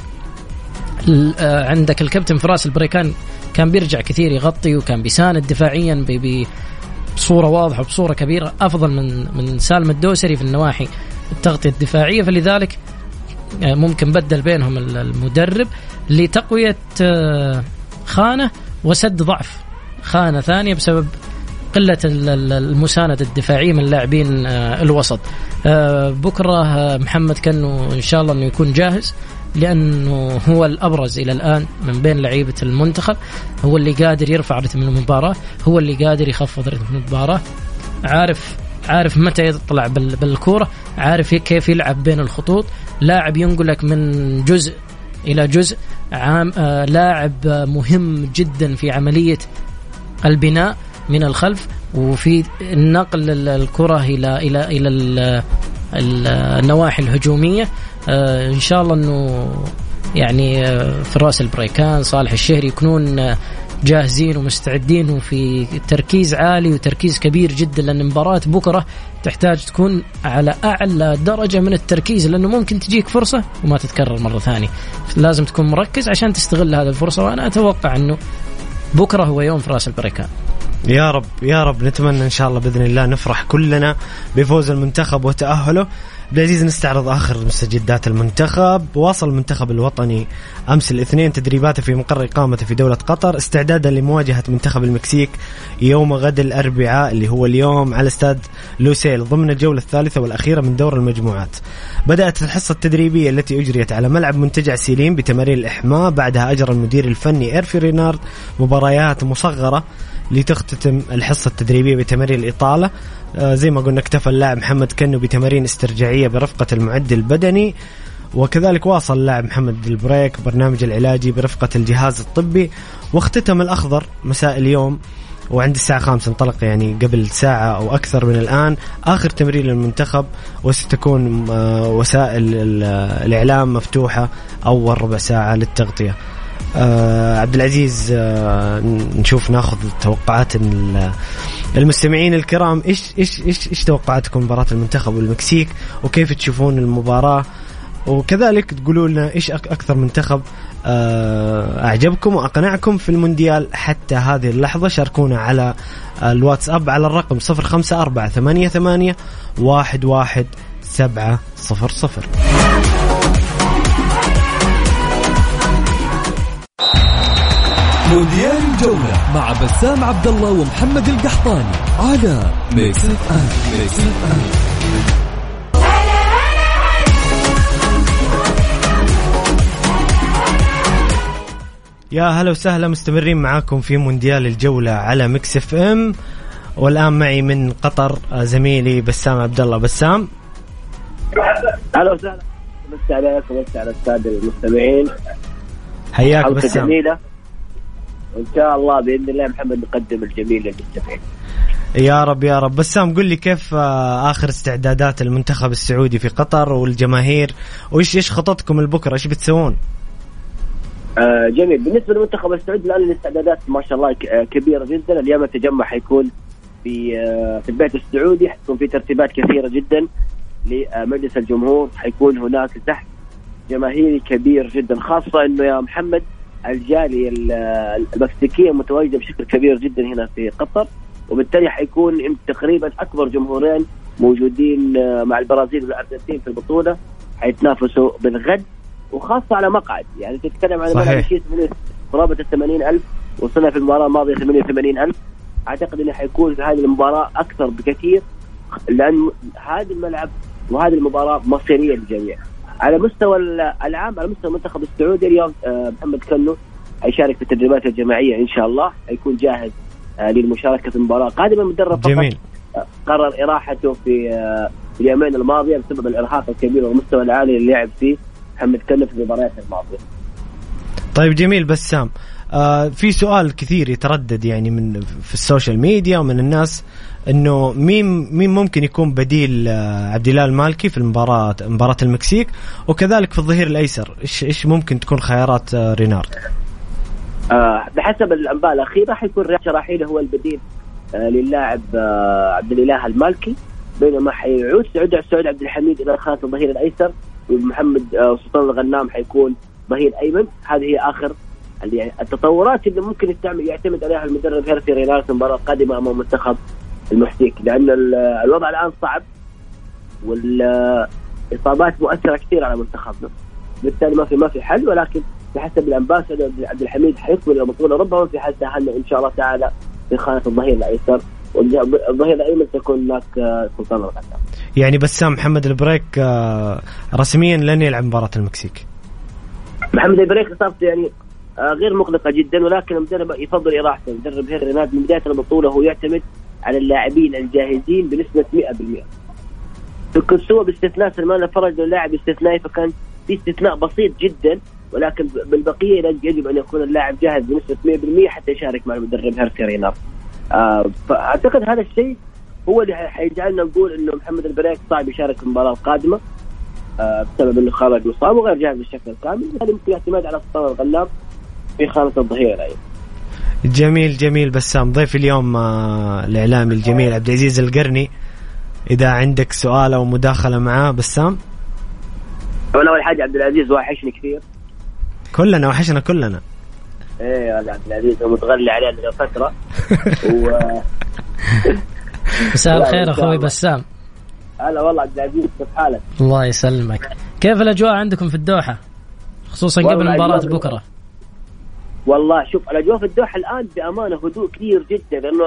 آه، عندك الكابتن فراس البريكان كان بيرجع كثير يغطي وكان بيساند دفاعيا بصورة واضحة وبصورة كبيرة أفضل من من سالم الدوسري في النواحي التغطية الدفاعية. فلذلك آه، ممكن بدل بينهم المدرب لتقوية آه، خانة وسد ضعف. خانة ثانية بسبب قلة المساندة الدفاعية من لاعبين الوسط. بكرة محمد كانوا إن شاء الله أنه يكون جاهز. لأنه هو الأبرز إلى الآن من بين لعيبة المنتخب. هو اللي قادر يرفع رتم المباراة هو اللي قادر يخفض رتم المباراة. عارف عارف متى يطلع بالكورة عارف كيف يلعب بين الخطوط. لاعب ينقلك من جزء إلى جزء. عام آه لاعب مهم جدا في عملية البناء من الخلف وفي نقل الكرة إلى إلى إلى النواحي الهجومية. إن شاء الله إنه يعني آه فراس البريكان صالح الشهري يكونون آه جاهزين ومستعدين وفي تركيز عالي وتركيز كبير جدا لأن مباراة بكرة تحتاج تكون على أعلى درجة من التركيز لأنه ممكن تجيك فرصة وما تتكرر مرة ثانية. لازم تكون مركز عشان تستغل هذه الفرصة وأنا أتوقع إنه بكرة هو يوم فراس البريكان. يا رب يا رب نتمنى إن شاء الله بإذن الله نفرح كلنا بفوز المنتخب وتأهله. عبد العزيز نستعرض آخر مستجدات المنتخب واصل المنتخب الوطني أمس الاثنين تدريباته في مقر إقامته في دولة قطر استعدادا لمواجهة منتخب المكسيك يوم غد الأربعاء اللي هو اليوم على استاد لوسيل ضمن الجولة الثالثة والأخيرة من دور المجموعات. بدأت الحصة التدريبية التي أجريت على ملعب منتجع سيلين بتمارين الإحماء بعدها أجرى المدير الفني إيرفي رينارد مباريات مصغرة لتختتم الحصة التدريبية بتمارين الإطالة. آه زي ما قلنا اكتفى اللاعب محمد كنو بتمارين استرجاعية برفقة المعد البدني وكذلك واصل اللاعب محمد البريك برنامج العلاجي برفقة الجهاز الطبي. واختتم الأخضر مساء اليوم وعند الساعة خامسة انطلق يعني قبل ساعة أو أكثر من الآن آخر تمرين للمنتخب وستكون آه، وسائل الإعلام مفتوحة أول ربع ساعة للتغطية. آه عبد العزيز آه نشوف ناخذ توقعات المستمعين الكرام إيش إيش إيش إيش توقعاتكم مباراة المنتخب والمكسيك؟ وكيف تشوفون المباراة؟ وكذلك تقولوا لنا إيش أكثر منتخب آه أعجبكم وأقنعكم في المونديال حتى هذه اللحظة. شاركونا على الواتساب على الرقم 054 88 11 مونديال الجولة مع بسام عبد الله ومحمد القحطاني على Mix F M Mix FM يا هلا وسهلا مستمرين معاكم في مونديال الجولة على Mix FM والآن معي من قطر زميلي بسام عبد الله بسام؟ أهلا وسهلا. مسي عليك ومسي على السادة المستمعين. حياك بسام. جميله وان شاء الله بإذن الله محمد نقدم الجميل للمستمعين يا رب يا رب. بسام قل لي كيف آه، آخر استعدادات المنتخب السعودي في قطر والجماهير؟ وإيش إيش خططكم لبكرة؟ إيش بتسوون؟ آه جميل. بالنسبة للمنتخب السعودي الآن الاستعدادات ما شاء الله آه، كبيرة جدا. اليوم التجمع حيكون في آه في البيت السعودي. حتكون في ترتيبات كثيرة جدا لمجلس الجمهور. حيكون هناك تحت جماهيري كبير جدا خاصة إنه يا محمد الجالية المكسيكيه متواجدة بشكل كبير جدا هنا في قطر وبالتالي حيكون تقريبا أكبر جمهورين موجودين آه، مع البرازيل والأرجنتين في البطولة حيتنافسوا بالغد وخاصة على مقعد. يعني تتكلم عن صحيح. قرابه ال 80000 وصلنا في المباراة الماضية 88000 أعتقد إنه حيكون في هذه المباراة أكثر بكثير لأن هذا الملعب وهذه المباراة مصيرية للجميع. على مستوى العام على مستوى المنتخب السعودي اليوم آه، محمد كنو حيشارك في التدريبات الجماعية إن شاء الله حيكون جاهز آه، للمشاركة في المباراة قادما المدرب فقط جميل آه، قرر إراحته في اليومين الماضية بسبب الإرهاق الكبير والمستوى العالي اللي لعب فيه محمد كنو في المباريات الماضية. طيب جميل بسام آه في سؤال كثير يتردد يعني من في ال social media ومن الناس إنه مين مين ممكن يكون بديل آه عبد الإله المالكي في المباراه مباراة المكسيك وكذلك في الظهير الأيسر. إيش إيش ممكن تكون خيارات آه رينارد؟ آه بحسب الأنباء الأخيرة حيكون رياض شراحيلي هو البديل آه للاعب آه عبد الإله المالكي. بينما حيعود سعود سعود عبد الحميد إلى خانه الظهير الأيسر ومحمد آه سلطان الغنام حيكون ظهير أيمن. هذه هي آخر يعني التطورات اللي ممكن يعتمد عليها المدرب هيرفي رينارد المباراة القادمة أمام منتخب المكسيك لأن الوضع الآن صعب والإصابات مؤثرة كثير على منتخبنا. بالتالي ما في ما في حل ولكن بحسب الانباء عبد الحميد حيكمل البطوله ربما في حال تاهلنا إن شاء الله تعالى في خانة الظهير الأيسر. والظهير الأيمن تكون هناك آه، سلطان الغنام يعني بسام محمد البريك آه، رسميا لن يلعب مباراة المكسيك. محمد البريك إصابته يعني آه، غير مقلقة جدا ولكن المدرب يفضل إراحته. المدرب هيرفي رينارد من بداية البطولة هو يعتمد على اللاعبين الجاهزين بنسبة 100% في باستثناء سلمان الفرج انه لاعب استثنائي فكان في استثناء بسيط جدا ولكن بالبقية يجب أن يكون اللاعب جاهز بنسبة 100% حتى يشارك مع المدرب هيرسي رينار آه فأعتقد هذا الشيء هو اللي حيجعلنا نقول إنه محمد البريك صعب يشارك في المباراة القادمة آه بسبب إنه خرج مصاب وغير جاهز بالشكل الكامل هذا يمكن اعتماد على سلطان الغلاب في خانة الظهير أيضا جميل جميل بسام. ضيف اليوم آه الإعلامي الجميل عبد العزيز القرني. إذا عندك سؤال أو مداخلة معاه بسام؟ أنا أول حاجة عبد العزيز وحشني كثير. كلنا وحشنا كلنا. إيه عبد العزيز متغلي علينا من فترة. و مساء الخير أخوي بسام. هلا والله عبد العزيز كيف حالك؟ الله يسلمك. كيف الأجواء عندكم في الدوحة؟ خصوصا قبل مباراة بكرة. والله شوف الاجواء في الدوحة الآن بأمانة هدوء كثير جدا لأنه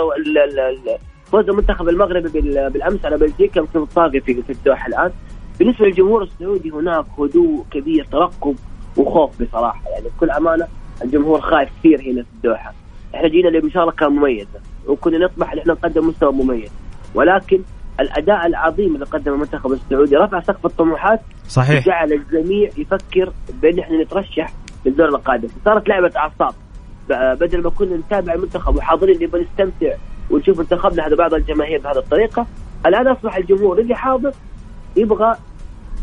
فوز المنتخب المغربي بالأمس على بلجيكا يمكن طاغي في في الدوحة الآن. بالنسبة للجمهور السعودي هناك هدوء كبير ترقب وخوف بصراحة. يعني بكل أمانة الجمهور خايف كثير هنا في الدوحة. إحنا جينا لمشاركة مميزة وكنا نطمح إن إحنا نقدم مستوى مميز. ولكن الأداء العظيم اللي قدمه المنتخب السعودي رفع سقف الطموحات صحيح. جعل الجميع يفكر بأن إحنا نترشح للدور القادم. صارت لعبة أعصاب. بدل ما كنا نتابع المنتخب وحاضرين نبغى نستمتع ونشوف منتخبنا هذا بعض الجماهير بهذه الطريقة. الآن أصبح الجمهور اللي حاضر يبغى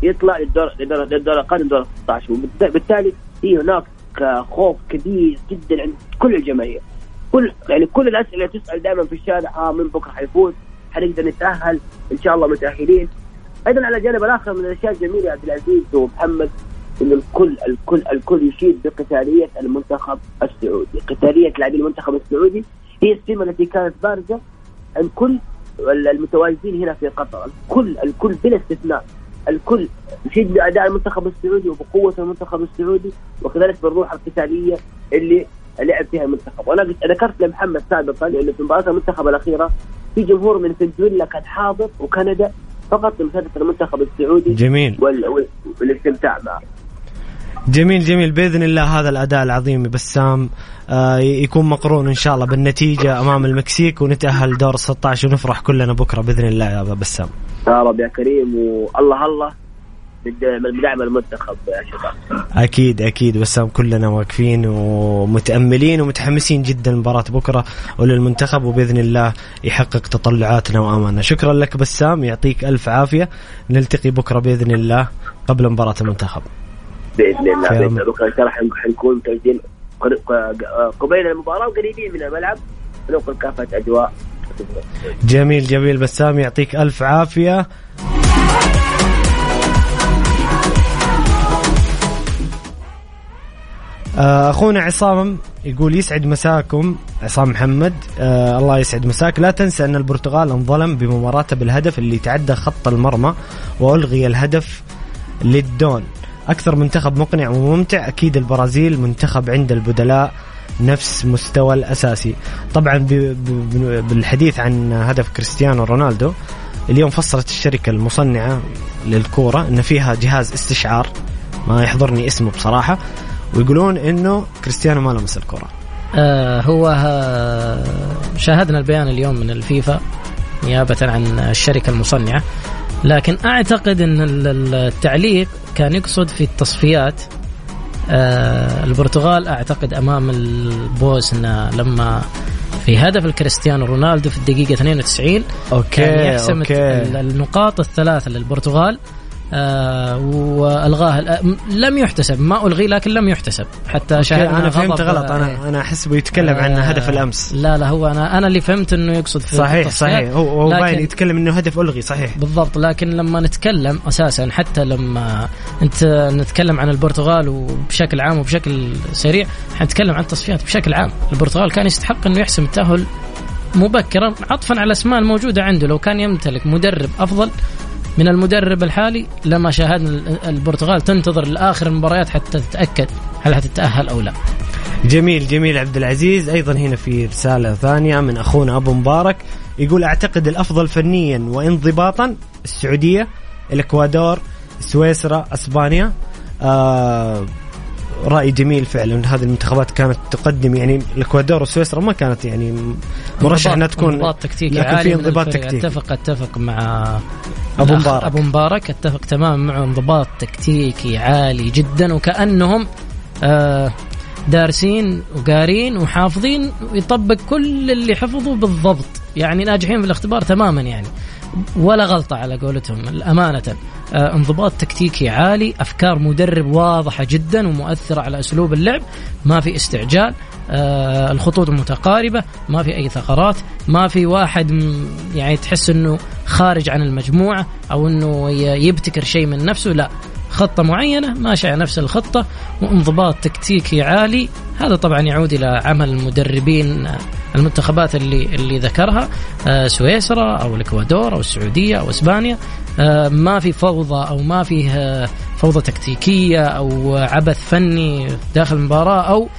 يطلع للدور للدور, القادم دور 16 وبالتالي في هناك خوف كبير جدا عند كل الجماهير. كل يعني كل الأسئلة تسأل دائما في الشارع آه من بكرة حيفوز؟ حنقدر نتأهل؟ إن شاء الله متأهلين. أيضا على الجانب الآخر من الأشياء الجميلة عبد العزيز ومحمد إن الكل الكل الكل يشيد بقتالية المنتخب السعودي، قتالية لاعبي المنتخب السعودي هي السمه التي كانت بارزه عند كل المتواجدين هنا في قطر، الكل الكل بلا استثناء. الكل يشيد بأداء المنتخب السعودي وبقوة المنتخب السعودي وكذلك بالروح القتالية اللي لعب فيها المنتخب، وأنا ذكرت لمحمد سابقا إنه في مباراة المنتخب الأخيرة في جمهور من فنزويلا كان حاضر وكندا فقط لمشاهده المنتخب السعودي جميل. والاستمتاع معه. جميل جميل. بإذن الله هذا الأداء العظيم بسام آه يكون مقرون إن شاء الله بالنتيجة أمام المكسيك ونتأهل دور 16 ونفرح كلنا بكرة بإذن الله يا بسام. يا رب يا كريم والله الله بدعم المنتخب يا شباب. أكيد أكيد. بسام كلنا واقفين ومتأملين ومتحمسين جدا لمباراة بكرة وللمنتخب وبإذن الله يحقق تطلعاتنا وامالنا شكرا لك بسام يعطيك ألف عافية. نلتقي بكرة بإذن الله قبل مباراة المنتخب. بإذن الله. بإذن الله. بكره ان شاء الله حنكون متواجدين قبيل المباراة وقريبين من الملعب. ننقل كافه أجواء. جميل جميل. بسام يعطيك ألف عافية. آه، أخونا عصام يقول يسعد مساكم. عصام محمد آه الله يسعد مساك. لا تنسى أن البرتغال انظلم بمباراته بالهدف اللي تعدى خط المرمى وألغي الهدف للدون. أكثر منتخب مقنع وممتع أكيد البرازيل منتخب عند البدلاء نفس مستوى الأساسي. طبعا بالحديث عن هدف كريستيانو رونالدو اليوم فصلت الشركة المصنعة للكورة إن فيها جهاز استشعار ما يحضرني اسمه بصراحة ويقولون إنه كريستيانو ما لمس الكره آه هو آه شاهدنا البيان اليوم من الفيفا نيابة عن الشركة المصنعة. لكن أعتقد أن التعليق كان يقصد في التصفيات. آه البرتغال أعتقد أمام البوسنة لما في هدف الكريستيانو رونالدو في الدقيقة 92 okay كان يحسم okay. النقاط الثلاثة للبرتغال. آه وألغاه. لم يحتسب. ما الغي لكن لم يحتسب. حتى شاهدنا أنا فهمت غلط. أنا أنا احسبه يتكلم عن آه، هدف الأمس. لا لا هو أنا أنا اللي فهمت إنه يقصد في صحيح. صحيح. هو هو باين يتكلم إنه هدف ألغي صحيح. بالضبط. لكن لما نتكلم أساسا حتى لما أنت نتكلم عن البرتغال وبشكل عام وبشكل سريع حنتكلم عن التصفيات بشكل عام. البرتغال كان يستحق إنه يحسم التأهل مبكرا عطفا على الأسماء الموجودة عنده. لو كان يمتلك مدرب أفضل من المدرب الحالي لما شاهدنا البرتغال تنتظر لآخر المباريات حتى تتأكد هل حتتأهل أو لا. جميل جميل عبد العزيز. أيضا هنا في رسالة ثانية من أخونا أبو مبارك يقول أعتقد الأفضل فنيا وانضباطا السعودية الإكوادور سويسرا أسبانيا. آه رأي جميل فعلا. هذه المنتخبات كانت تقدم يعني الإكوادور وسويسرا ما كانت يعني مرشح إنها تكون انضباط تكتيكي لكن في انضباط. تكتيكي. اتفق أتفق مع الأخ مبارك. أبو مبارك. أتفق تماما معه انضباط تكتيكي عالي جدا وكأنهم آه دارسين وقارين وحافظين ويطبق كل اللي حفظوا بالضبط. يعني ناجحين في الاختبار تماما يعني. ولا غلطة على قولتهم أمانة آه انضباط تكتيكي عالي أفكار مدرب واضحة جدا ومؤثرة على أسلوب اللعب. ما في استعجال آه الخطوط متقاربة ما في أي ثغرات ما في واحد يعني تحس أنه خارج عن المجموعة أو أنه يبتكر شيء من نفسه لا. خطة معينة ماشي على نفس الخطة وانضباط تكتيكي عالي. هذا طبعا يعود إلى عمل المدربين آه، المنتخبات اللي اللي ذكرها آه، سويسرا أو الإكوادور أو السعودية أو إسبانيا. آه، ما في فوضى أو ما فيه فوضى تكتيكية أو عبث فني داخل المباراة أو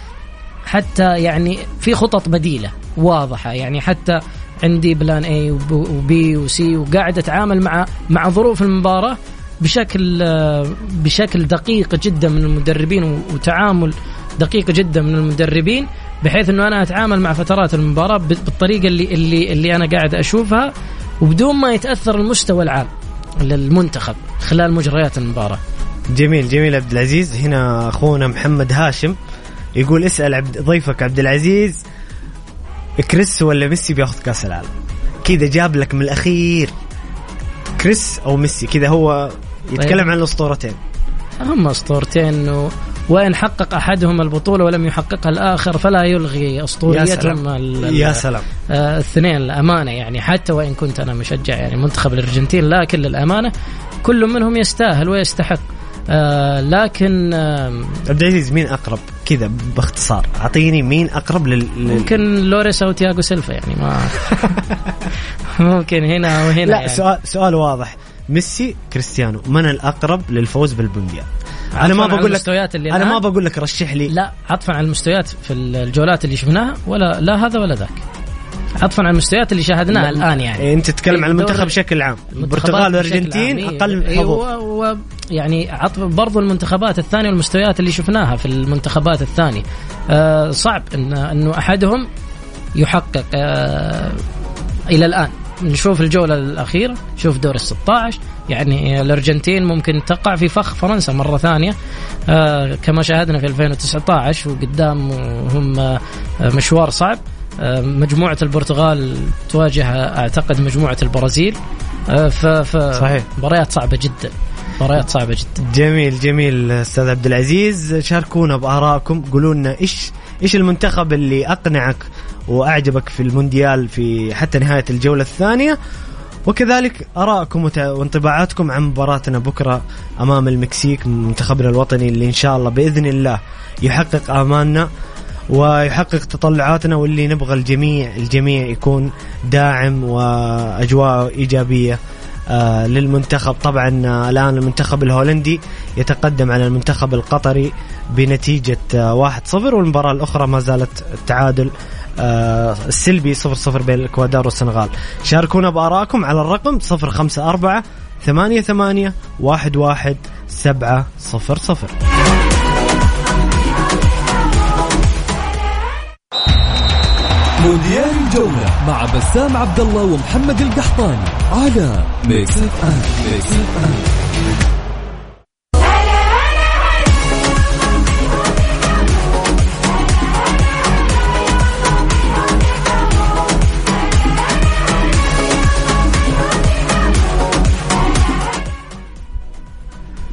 حتى يعني في خطط بديلة واضحة. يعني حتى عندي بلان اي وبي وسي وقاعد أتعامل مع مع ظروف المباراة بشكل بشكل دقيق جدا من المدربين وتعامل دقيق جدا من المدربين بحيث إنه أنا أتعامل مع فترات المباراة بالطريقة اللي اللي اللي أنا قاعد أشوفها وبدون ما يتأثر المستوى العام للمنتخب خلال مجريات المباراة. جميل جميل عبد العزيز هنا أخونا محمد هاشم يقول اسأل عبد ضيفك عبد العزيز كريس ولا ميسي بياخذ كأس العالم كذا جاب لك من الأخير كريس أو ميسي كذا هو يتكلم طيب. عن الأسطورتين. هم أسطورتين و... وإن حقق أحدهم البطولة ولم يحققها الآخر فلا يلغي أسطوريتهم يا سلام. آه، الاثنين الامانه يعني. حتى وإن كنت أنا مشجع يعني منتخب الأرجنتين لكن للأمانة كل منهم يستاهل ويستحق. آه لكن آه عبد العزيز مين أقرب؟ كذا باختصار. أعطيني مين أقرب لل, لل... ممكن لوريس أو تياغو سيلفا يعني ما ممكن هنا وهنا لا يعني. سؤال سؤال واضح. ميسي كريستيانو. من الأقرب للفوز بالمونديال. أنا ما بقول لك اللي أنا ما بقول لك رشح لي. لا عطفا على المستويات في الجولات اللي شفناها ولا لا هذا ولا ذاك. عطفا على المستويات اللي شاهدناها الآن يعني. إيه، أنت تتكلم عن المنتخب بشكل عام. البرتغال والأرجنتين. إيه، أقل إيه، حظوظ و- و- يعني عطف برضو المنتخبات الثانية والمستويات اللي شفناها في المنتخبات الثانية. آه صعب ان إنه أحدهم يحقق آه إلى الآن. نشوف الجولة الأخيرة نشوف دور ال 16 يعني الأرجنتين ممكن تقع في فخ فرنسا مرة ثانية. آه كما شاهدنا في 2019 وقدامهم آه مشوار صعب. آه مجموعة البرتغال تواجه أعتقد مجموعة البرازيل. آه ف ف صحيح. مباريات صعبة جدا. مباريات صعبة جدا. جميل جميل أستاذ عبد العزيز. شاركونا بآرائكم قولوا لنا إيش إيش المنتخب اللي أقنعك وأعجبك في المونديال في حتى نهاية الجولة الثانية. وكذلك ارائكم وانطباعاتكم عن مباراتنا بكرة أمام المكسيك منتخبنا الوطني اللي إن شاء الله بإذن الله يحقق آمالنا ويحقق تطلعاتنا واللي نبغى الجميع الجميع يكون داعم وأجواء إيجابية آه للمنتخب. طبعا آه الآن المنتخب الهولندي يتقدم على المنتخب القطري بنتيجة آه 1-0 والمباراة الأخرى ما زالت التعادل آه، السلبي 0-0 بين الإكوادور والسنغال. شاركونا بآرائكم على الرقم 054 ثمانية ثمانية واحد واحد سبعة صفر صفر. مونديال الجولة مع بسام عبد الله ومحمد القحطاني على Mix FM Mix FM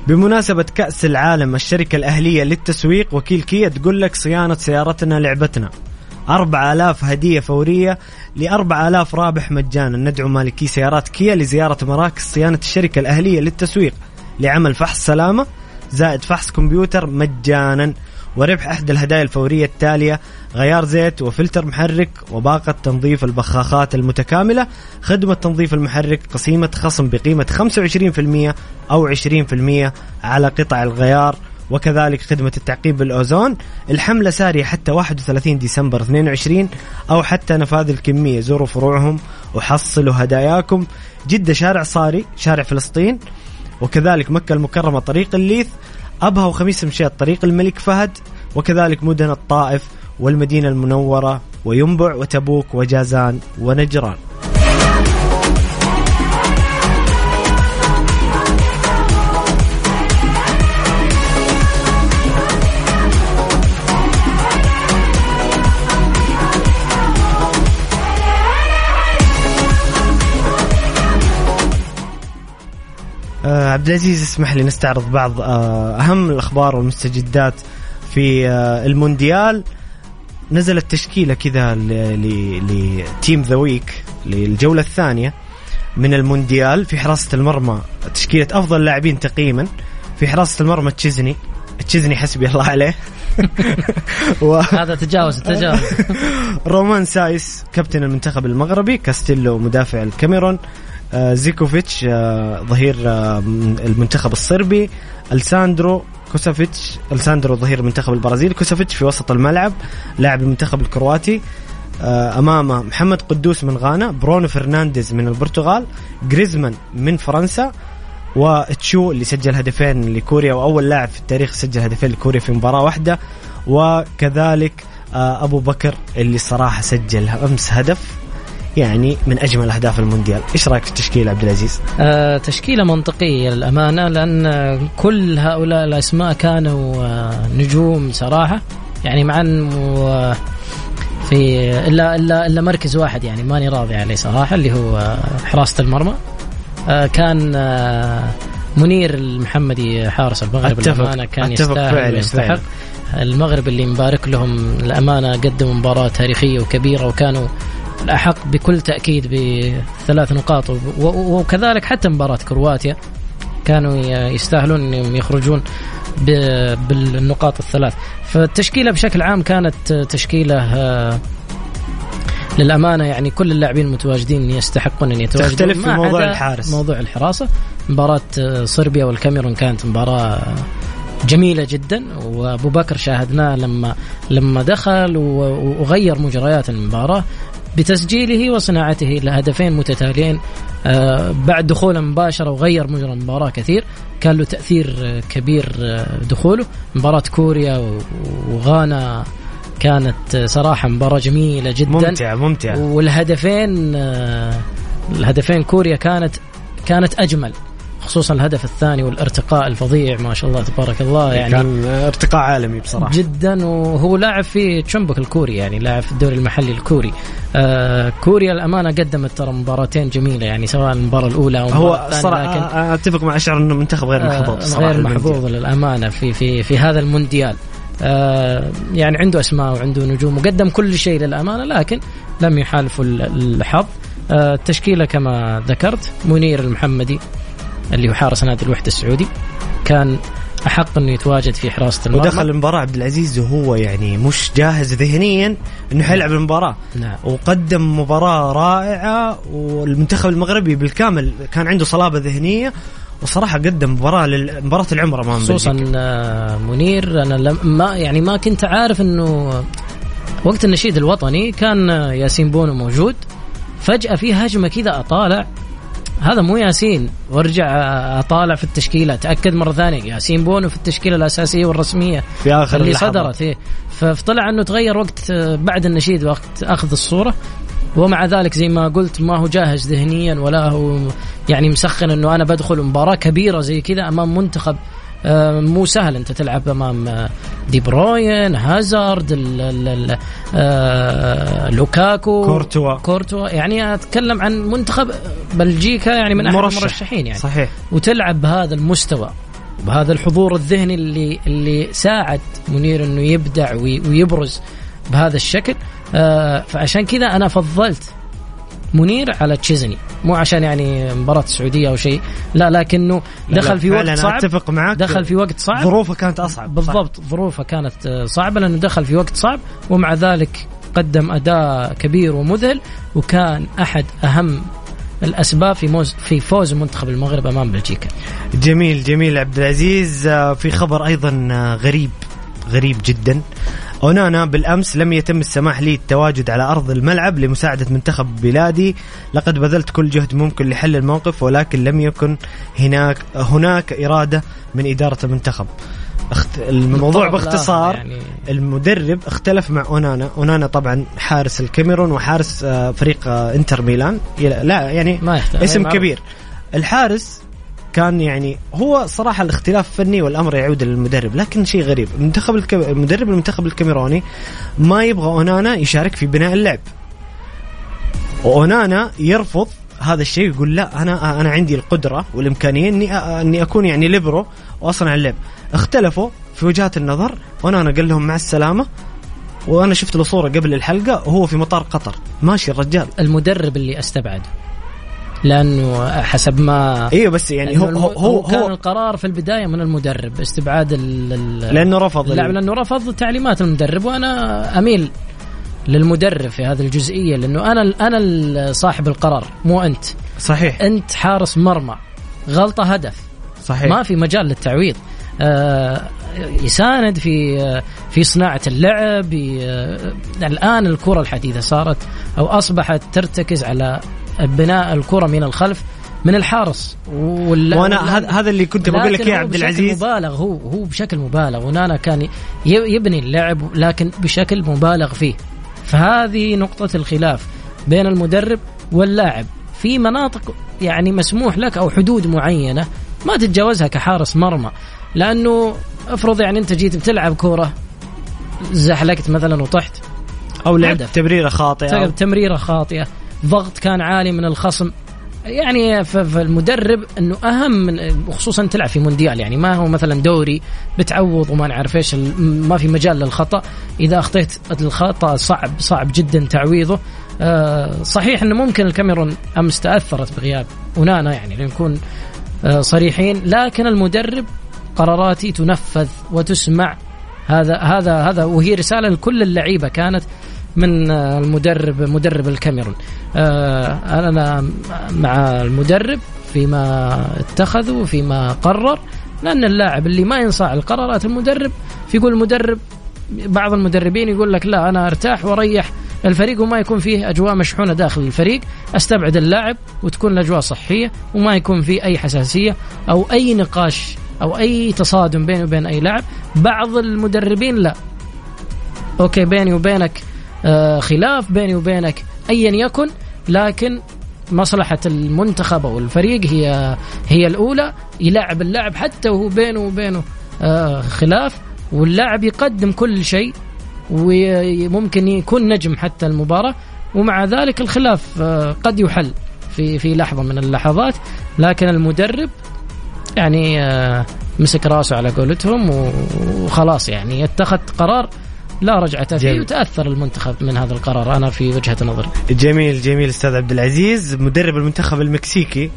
بمناسبة كأس العالم الشركة الأهلية للتسويق وكيل كيا تقول لك صيانة سيارتنا لعبتنا. أربع آلاف هدية فورية لأربع آلاف رابح مجانا. ندعو مالكي سيارات كيا لزيارة مراكز صيانة الشركة الأهلية للتسويق. لعمل فحص سلامة زائد فحص كمبيوتر مجانا. وربح أحد الهدايا الفورية التالية غيار زيت وفلتر محرك وباقة تنظيف البخاخات المتكاملة. خدمة تنظيف المحرك قسيمة خصم بقيمة 25% أو 20% على قطع الغيار وكذلك خدمة التعقيب بالأوزون. الحملة سارية حتى 31 ديسمبر 22 أو حتى نفاذ الكمية زوروا فروعهم وحصلوا هداياكم. جدة شارع صاري شارع فلسطين وكذلك مكة المكرمة طريق الليث. أبها وخميس مشيط طريق الملك فهد وكذلك مدن الطائف والمدينة المنورة وينبع وتبوك وجازان ونجران. آه عبد العزيز اسمح لي نستعرض بعض آه أهم الأخبار والمستجدات في آه المونديال. نزلت تشكيلة كذا ل team of the week للجولة الثانية من المونديال في حراسة المرمى. تشكيلة أفضل لاعبين تقييما في حراسة المرمى تشيزني. تشيزني حسبي الله عليه. و... هذا تجاوز تجاوز. رومان سايس كابتن المنتخب المغربي كاستيلو مدافع الكاميرون. زيفكوفيتش آه، ظهير آه، المنتخب الصربي. أليكس ساندرو كوفاسيتش أليكس ساندرو ظهير المنتخب البرازيلي. كوفاسيتش في وسط الملعب لاعب المنتخب الكرواتي. امامه محمد قدوس من غانا برونو فرنانديز من البرتغال جريزمان من فرنسا وتشو اللي سجل هدفين لكوريا وأول لاعب في التاريخ سجل هدفين لكوريا في مباراة واحدة. وكذلك أبو بكر اللي صراحة سجل أمس هدف. يعني من أجمل أهداف المونديال، إيش رأيك في التشكيلة عبد العزيز؟ آه تشكيلة منطقية للامانه لأن كل هؤلاء الأسماء كانوا آه نجوم صراحة. يعني مع انه في إلا إلا إلا مركز واحد يعني ماني راضي عليه صراحة اللي هو آه، حراسة المرمى. آه كان آه منير المحمدي حارس المغرب الأمانة كان يستاهل ويستحق. المغرب اللي مبارك لهم الأمانة قدموا مباراة تاريخية وكبيرة وكانوا الأحق بكل تأكيد بثلاث نقاط. وكذلك حتى مباراة كرواتيا كانوا يستاهلون إنهم يخرجون بالنقاط الثلاث. فالتشكيلة بشكل عام كانت تشكيلة آه، للأمانة يعني كل اللاعبين المتواجدين يستحقون أن يتواجدوا تختلف في موضوع الحارس. موضوع الحراسة. مباراة آه، صربيا والكاميرون كانت مباراة جميلة جدا. وأبو بكر شاهدناه لما لما دخل وغير مجريات المباراة. بتسجيله وصناعته لهدفين متتاليين. آه، بعد دخوله مباشرة وغير مجرى المباراة كثير كان له تأثير كبير آه، دخوله. مباراة كوريا وغانا كانت صراحة مباراة جميلة جدا. ممتعة ممتعة والهدفين آه، الهدفين كوريا كانت كانت أجمل. خصوصا الهدف الثاني والارتقاء الفظيع ما شاء الله تبارك الله يعني كان ارتقاء عالمي بصراحة. جدا. وهو لاعب في تشمبك الكوري يعني لاعب في الدوري المحلي الكوري. آه كوريا الأمانة قدمت ترى مباراتين جميلة يعني سواء المباراة الأولى أو هو الصراحه أتفق مع أشعر إنه منتخب غير محظوظ آه غير محظوظ للأمانة في في في هذا المونديال. آه يعني عنده أسماء وعنده نجوم وقدم كل شيء للأمانة لكن لم يحالفوا الحظ. آه التشكيلة كما ذكرت منير المحمدي. اللي هو حارس نادي الوحدة السعودي كان أحق إنه يتواجد في حراسة المرمى. ودخل المباراة عبد العزيز وهو يعني مش جاهز ذهنيا إنه حيلعب المباراة. نعم. وقدم مباراة رائعة والمنتخب المغربي بالكامل كان عنده صلابة ذهنية وصراحة قدم مباراة مباراة العمر أمام خصوصا آه، منير أنا لم ما يعني ما كنت عارف إنه وقت النشيد الوطني كان ياسين بونو موجود. فجأة في هجمة كذا أطالع هذا مو ياسين. وارجع أطالع في التشكيلة. اتاكد مرة ثانية. ياسين بونو في التشكيلة الأساسية والرسمية. في آخر اللي اللحظات. صدرت إيه. فطلع إنه تغير وقت آه، بعد النشيد وقت أخذ الصورة. ومع ذلك زي ما قلت ما هو جاهز ذهنيا ولا هو يعني مسخن إنه أنا بدخل مباراة كبيرة زي كذا أمام منتخب آه، مو سهل انت تلعب امام آه، دي بروين هازارد آه، لوكاكو كورتوا. كورتوا يعني أتكلم عن منتخب بلجيكا يعني من أحد مرشح. المرشحين يعني صحيح وتلعب بهذا المستوى بهذا الحضور الذهني اللي اللي ساعد منير إنه يبدع وي- ويبرز بهذا الشكل آه فعشان كذا أنا فضلت منير على تشيزني. مو عشان يعني مباراة السعودية أو شيء. لا لكنه دخل في وقت صعب. أتفق معك. دخل في وقت صعب. ظروفه كانت أصعب بالضبط ظروفه كانت صعبة لأنه دخل في وقت صعب ومع ذلك قدم أداء كبير ومذهل وكان أحد أهم الأسباب في موز في فوز منتخب المغرب أمام بلجيكا. جميل جميل عبد العزيز. آه، في خبر أيضا آه، غريب غريب جدا. أونانا بالأمس لم يتم السماح لي التواجد على أرض الملعب لمساعدة منتخب بلادي. لقد بذلت كل جهد ممكن لحل الموقف ولكن لم يكن هناك هناك إرادة من إدارة المنتخب. اخت... الموضوع باختصار يعني المدرب اختلف مع أونانا. أونانا طبعا حارس الكاميرون وحارس آه، فريق آه، إنتر ميلان. لا يعني ما اسم. كبير. الحارس كان يعني هو صراحة الاختلاف فني والأمر يعود للمدرب لكن شيء غريب. المنتخب الك... مدرب المنتخب الكاميروني ما يبغى أونانا يشارك في بناء اللعب. وأونانا يرفض هذا الشيء يقول لا أنا أنا عندي القدرة والإمكانية إني أ- إني أكون يعني ليبرو وأصنع اللعب. اختلفوا في وجهات النظر وأونانا قال لهم مع السلامة وأنا شفت له صورة قبل الحلقة وهو في مطار قطر. ماشي الرجال. المدرب اللي أستبعده. لأنه حسب ما أيوه بس يعني هو هو هو, كان هو القرار في البداية من المدرب استبعاد لأنه رفض اللاعب لأنه رفض تعليمات المدرب وأنا أميل للمدرب في هذه الجزئية لأنه أنا أنا صاحب القرار مو أنت. صحيح. أنت حارس مرمى غلطة هدف. صحيح. ما في مجال للتعويض. آه يساند في آه في صناعة اللعب آه الآن الكرة الحديثة صارت أو أصبحت ترتكز على بناء الكرة من الخلف من الحارس. وال... وأنا هذا هذا اللي كنت بقول لك يا عبد بشكل العزيز. مبالغ هو هو بشكل مبالغ. ونانا كان يبني اللعب لكن بشكل مبالغ فيه. فهذه نقطة الخلاف بين المدرب واللاعب. في مناطق يعني مسموح لك أو حدود معينة ما تتجاوزها كحارس مرمى. لأنه افرض يعني أنت جيت بتلعب كورة زحلقت مثلا وطحت أو لعبت. هدف. تمريرة خاطئة. تمريرة خاطئة. ضغط كان عالي من الخصم. يعني فالمدرب إنه أهم من وخصوصا تلعب في مونديال يعني ما هو مثلا دوري بتعوض وما نعرف إيش ما في مجال للخطأ. إذا أخطيت الخطأ صعب صعب جدا تعويضه. آه، صحيح إنه ممكن الكاميرون أمس تأثرت بغياب ونانا يعني لنكون آه، صريحين لكن المدرب قراراتي تنفذ وتسمع. هذا هذا هذا وهي رسالة لكل اللعيبة كانت من آه، المدرب مدرب الكاميرون. آه، أنا مع المدرب فيما اتخذ وفيما قرر لأن اللاعب اللي ما ينصاع القرارات المدرب فيقول المدرب بعض المدربين يقول لك لا أنا أرتاح وأريح الفريق وما يكون فيه أجواء مشحونة داخل الفريق أستبعد اللاعب وتكون الأجواء صحية وما يكون فيه أي حساسية أو أي نقاش أو أي تصادم بيني وبين أي لاعب. بعض المدربين لا. أوكي بيني وبينك خلاف بيني وبينك ايا يكن لكن مصلحة المنتخب أو الفريق هي هي الأولى. يلعب اللاعب حتى وهو بينه وبينه آه خلاف. واللاعب يقدم كل شيء وممكن يكون نجم حتى المباراة. ومع ذلك الخلاف آه قد يحل في في لحظة من اللحظات. لكن المدرب يعني آه مسك راسه على قولتهم وخلاص يعني اتخذ قرار لا رجعة فيه. وتأثر المنتخب من هذا القرار. أنا في وجهة نظري. جميل جميل أستاذ عبد العزيز. مدرب المنتخب المكسيكي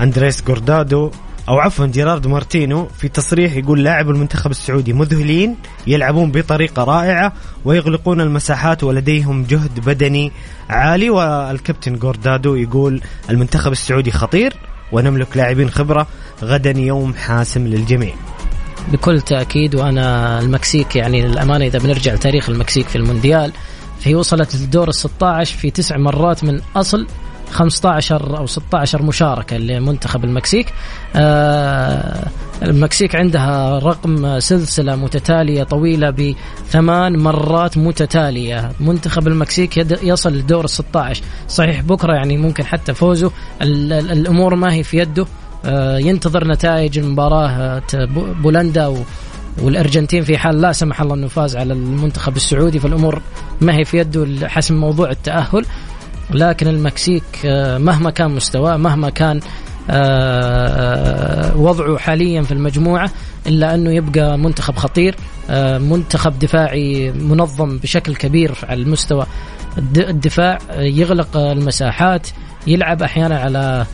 أندريس جوردادو أو عفوا جيراردو مارتينو في تصريح يقول لاعب المنتخب السعودي مذهلين يلعبون بطريقة رائعة ويغلقون المساحات ولديهم جهد بدني عالي. والكابتن جوردادو يقول المنتخب السعودي خطير ونملك لاعبين خبرة غدا يوم حاسم للجميع. بكل تأكيد وأنا المكسيك يعني للأمانة إذا بنرجع لتاريخ المكسيك في المونديال فهي وصلت للدور ال 16 في تسع مرات من أصل 15 أو 16 مشاركة لمنتخب المكسيك. آه المكسيك عندها رقم سلسلة متتالية طويلة بثمان مرات متتالية. منتخب المكسيك يصل لدور ال 16 صحيح بكرة يعني ممكن حتى فوزه. الأمور ما هي في يده. ينتظر نتائج المباراة بولندا والأرجنتين في حال لا سمح الله أنه فاز على المنتخب السعودي فالأمور ما هي في يده حسم موضوع التأهل. لكن المكسيك آه، مهما كان مستواه مهما كان آه، وضعه حاليا في المجموعة إلا أنه يبقى منتخب خطير آه، منتخب دفاعي منظم بشكل كبير على المستوى الدفاع يغلق المساحات يلعب أحيانا على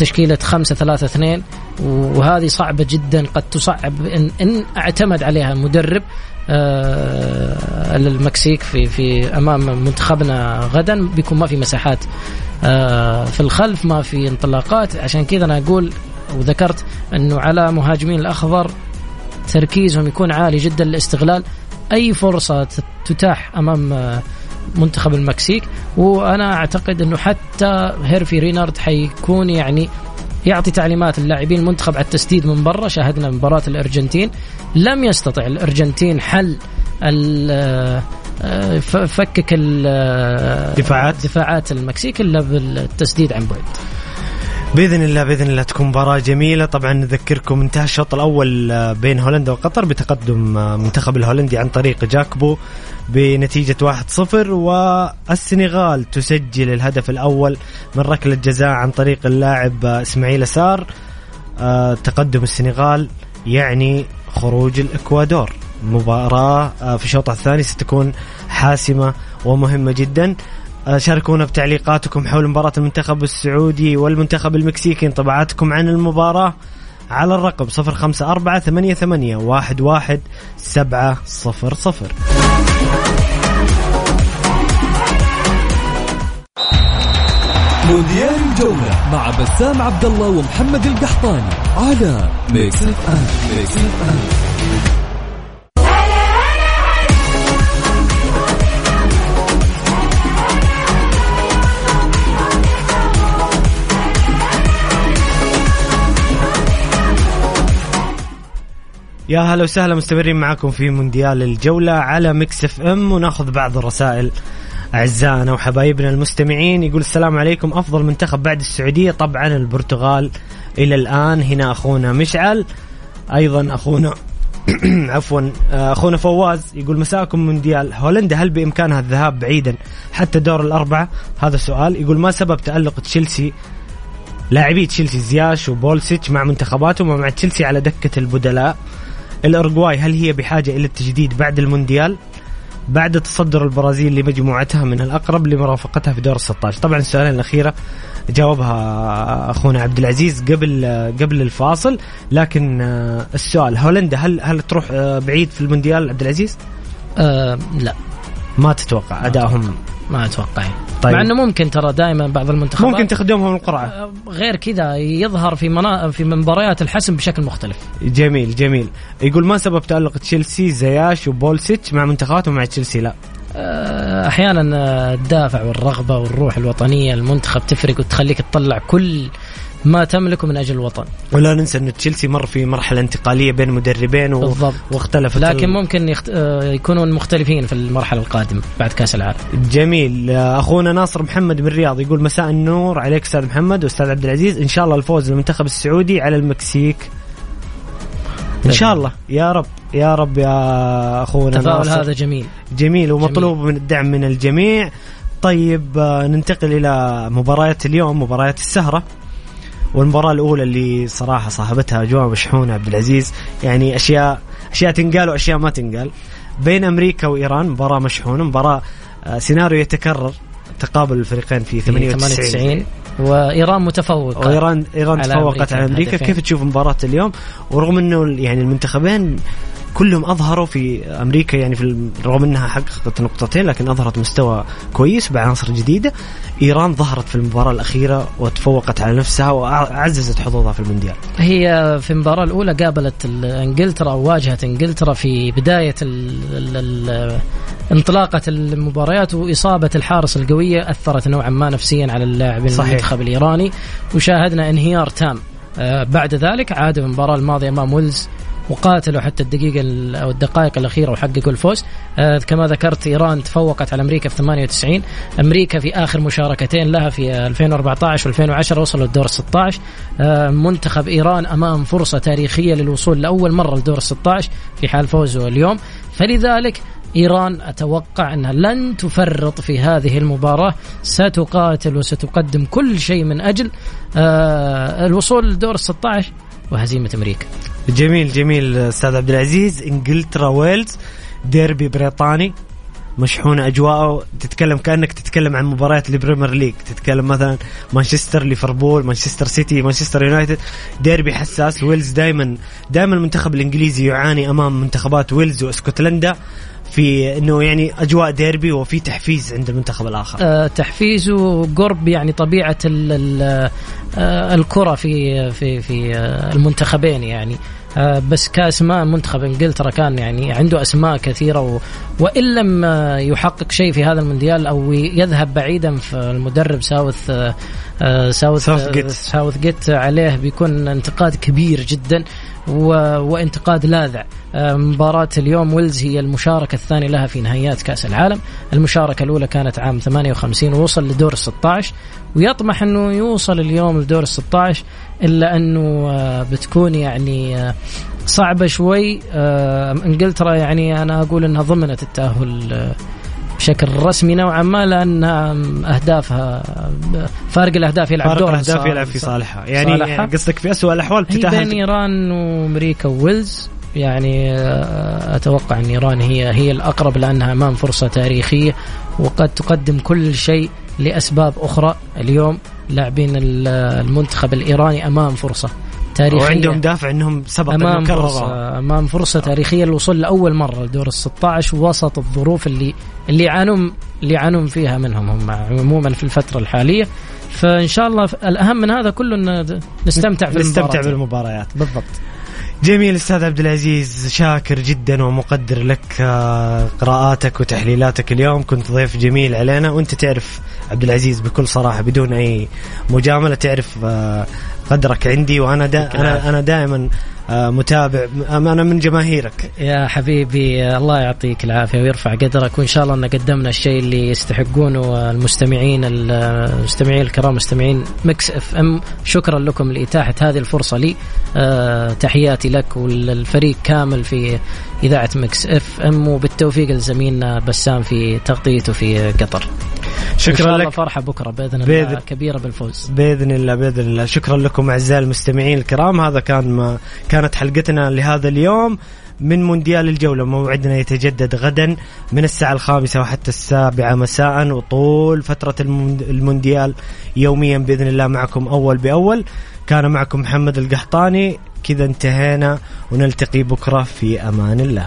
تشكيلة خمسة ثلاثة اثنين وهذه صعبة جدا قد تصعب إن, إن اعتمد عليها مدرب آه المكسيك في في أمام منتخبنا غدا. بيكون ما في مساحات آه في الخلف ما في انطلاقات. عشان كذا أنا أقول وذكرت إنه على مهاجمين الأخضر تركيزهم يكون عالي جدا لاستغلال أي فرصة تتاح أمام آه، منتخب المكسيك وأنا أعتقد إنه حتى هيرفي رينارد حيكون يعني يعطي تعليمات اللاعبين المنتخب على التسديد من برا. شاهدنا مباراة الأرجنتين. لم يستطع الأرجنتين حل آه، فكك الدفاعات دفاعات المكسيك إلا بالتسديد عن بعد. بإذن الله بإذن الله تكون مباراة جميلة. طبعا نذكركم انتهى الشوط الأول آه، بين هولندا وقطر بتقدم آه، منتخب الهولندي عن طريق جاكبو بنتيجة 1-0 والسنغال تسجل الهدف الأول من ركلة جزاء عن طريق اللاعب آه، إسماعيل سار تقدم السنغال يعني خروج الإكوادور. مباراة في الشوط الثاني ستكون حاسمة ومهمة جدا. شاركونا بتعليقاتكم حول مباراة المنتخب السعودي والمنتخب المكسيكي انطباعاتكم عن المباراة على الرقم صفر خمسة أربعة ثمانية ثمانية واحد واحد سبعة صفر صفر. مونديال الجولة مع بسام عبد الله ومحمد القحطاني على Mix F M Mix FM يا هلا وسهلا مستمرين معكم في مونديال الجولة على Mix FM وناخذ بعض الرسائل. أعزائنا وحبايبنا المستمعين يقول السلام عليكم. أفضل منتخب بعد السعودية طبعا البرتغال. إلى الآن هنا أخونا مشعل أيضا أخونا عفوا أخونا فواز يقول مساءكم مونديال. هولندا هل بإمكانها الذهاب بعيدا حتى دور الأربعة؟ هذا سؤال. يقول ما سبب تألق تشيزني لاعبي تشيلسي زياش وبولسيتش مع منتخباتهم ومع تشيلسي على دكة البدلاء؟ الأرجواي هل هي بحاجة إلى التجديد بعد المونديال؟ بعد تصدر البرازيل لمجموعتها من الأقرب لمرافقتها في دور ال 16 طبعا السؤالين الأخيرة جاوبها أخونا عبد العزيز قبل قبل الفاصل لكن آه، السؤال هولندا هل هل تروح آه، بعيد في المونديال عبد العزيز؟ أه لا ما تتوقع ادائهم ما أتوقع. طيب. مع إنه ممكن ترى دائما بعض المنتخبات ممكن تخدمهم القرعة. أه، غير كذا يظهر في منا... في مباريات الحسم بشكل مختلف. جميل جميل. يقول ما سبب تألق تشيلسي زياش وبولسيتش مع منتخباتهم مع تشيلسي؟ لا. أه، أحيانا الدافع والرغبة والروح الوطنية المنتخب تفرق وتخليك تطلع كل ما تملكه من أجل الوطن. ولا ننسى انه تشيلسي مر في مرحلة انتقالية بين مدربين و... بالضبط. واختلفت لكن ال... ممكن يخت... آه، يكونون مختلفين في المرحلة القادمة بعد كأس العالم. جميل. أخونا ناصر محمد من الرياض يقول مساء النور عليك أستاذ محمد وأستاذ عبد العزيز. إن شاء الله الفوز للمنتخب السعودي على المكسيك. إن شاء الله. يا رب يا رب يا أخونا التفاؤل هذا جميل. جميل ومطلوب جميل. من الدعم من الجميع. طيب آه، ننتقل إلى مباريات اليوم مباريات السهرة. والمباراة الأولى اللي صراحة صاحبتها أجواء مشحونة عبد العزيز. يعني أشياء أشياء تنقال وأشياء ما تنقال. بين أمريكا وإيران مباراة مشحونة مباراة آه، سيناريو يتكرر. تقابل الفريقين في 98 وإيران متفوقة وايران إيران تفوقت على أمريكا. كيف تشوف مباراة اليوم؟ ورغم إنه يعني المنتخبين كلهم أظهروا في أمريكا يعني في رغم إنها حققت نقطتين لكن أظهرت مستوى كويس بعناصر جديدة. إيران ظهرت في المباراة الأخيرة وتفوقت على نفسها وعززت حظوظها في المونديال. هي في المباراة الأولى قابلت إنجلترا أو واجهت إنجلترا في بداية ال ال انطلاقة المباريات وإصابة الحارس القوية أثرت نوعا ما نفسيا على اللاعب المنتخب الإيراني. وشاهدنا انهيار تام. آه، بعد ذلك عاد المباراة الماضية أمام ويلز وقاتلوا حتى الدقيقة أو الدقائق الأخيرة وحققوا الفوز. آه كما ذكرت إيران تفوقت على أمريكا في 98 أمريكا في آخر مشاركتين لها في 2014 و2010 وصلوا الدور 16 آه منتخب إيران أمام فرصة تاريخية للوصول لأول مرة لدور 16 في حال فوزه اليوم. فلذلك إيران أتوقع أنها لن تفرط في هذه المباراة. ستقاتل وستقدم كل شيء من أجل. آه الوصول لدور 16 وهزيمة أمريكا. جميل جميل أستاذ عبد العزيز إنجلترا ويلز ديربي بريطاني مشحونه أجواءه تتكلم كأنك تتكلم عن مباريات ال Premier League. تتكلم مثلا مانشستر ليفربول مانشستر سيتي مانشستر يونايتد. ديربي حساس ويلز دائما دائما المنتخب الإنجليزي يعاني أمام منتخبات ويلز وإسكتلندا في إنه يعني أجواء ديربي وفي تحفيز عند المنتخب الآخر. آه تحفيز وقرب يعني طبيعة ال ال آه الكرة في في في آه المنتخبين يعني. آه بس كأسماء منتخب إنجلترا كان يعني عنده أسماء كثيرة وإن لم آه، يحقق شيء في هذا المونديال أو يذهب بعيدا في المدرب ساوث آه، ساوث ساوث جيت ساوث جيت عليه بيكون انتقاد كبير جدا و... وانتقاد لاذع. آه، مباراة اليوم ويلز هي المشاركة الثانية لها في نهائيات كأس العالم. المشاركة الأولى كانت عام 58 ووصل لدور 16 ويطمح أنه يوصل اليوم لدور 16 إلا أنه آه، بتكون يعني آه، صعبة شوي إنجلترا يعني أنا أقول أنها ضمنت التأهل بشكل رسمي نوعا ما لأن أهدافها فارق الأهداف يلعب دور الأهداف يلعب في صالحها. يعني صالحها. قصدك في اسوء الأحوال تتاهل بين إيران وأمريكا وويلز. يعني آه، أتوقع إن إيران هي هي الأقرب لأنها أمام فرصة تاريخية وقد تقدم كل شيء لأسباب أخرى. اليوم لاعبين المنتخب الإيراني أمام فرصة. تاريخية. وعندهم دافع إنهم سبق أمام فرصه أمام فرصة تاريخية للوصول لأول مرة لدور ال 16 وسط الظروف اللي اللي يعانون اللي يعانون فيها منهم هم عموما في الفترة الحالية. فإن شاء الله الأهم من هذا كله إن نستمتع في نستمتع بالمباريات بالضبط. جميل أستاذ عبد العزيز شاكر جدا ومقدر لك آه، قراءاتك وتحليلاتك اليوم. كنت ضيف جميل علينا. وأنت تعرف عبد العزيز بكل صراحة بدون أي مجاملة تعرف آه، قدرك عندي وأنا دا أنا أنا دائما آه، متابع. أنا من جماهيرك. يا حبيبي الله يعطيك العافية ويرفع قدرك وإن شاء الله إن قدمنا الشيء اللي يستحقونه المستمعين المستمعين الكرام مستمعين Mix FM. شكرا لكم لإتاحة هذه الفرصة لي. تحياتي لك والفريق كامل في إذاعة Mix FM وبالتوفيق لزميلنا بسام في تغطيته في قطر. شكرا لك. فرحة بكرة بإذن الله بإذن كبيرة بالفوز. بإذن الله بإذن الله. شكرا لكم أعزائي المستمعين الكرام. هذا كان ما كانت حلقتنا لهذا اليوم من مونديال الجولة. موعدنا يتجدد غدا من الساعة الخامسة وحتى السابعة مساء وطول فترة المونديال يوميا بإذن الله معكم أول بأول. كان معكم محمد القحطاني. كذا انتهينا ونلتقي بكرة في أمان الله.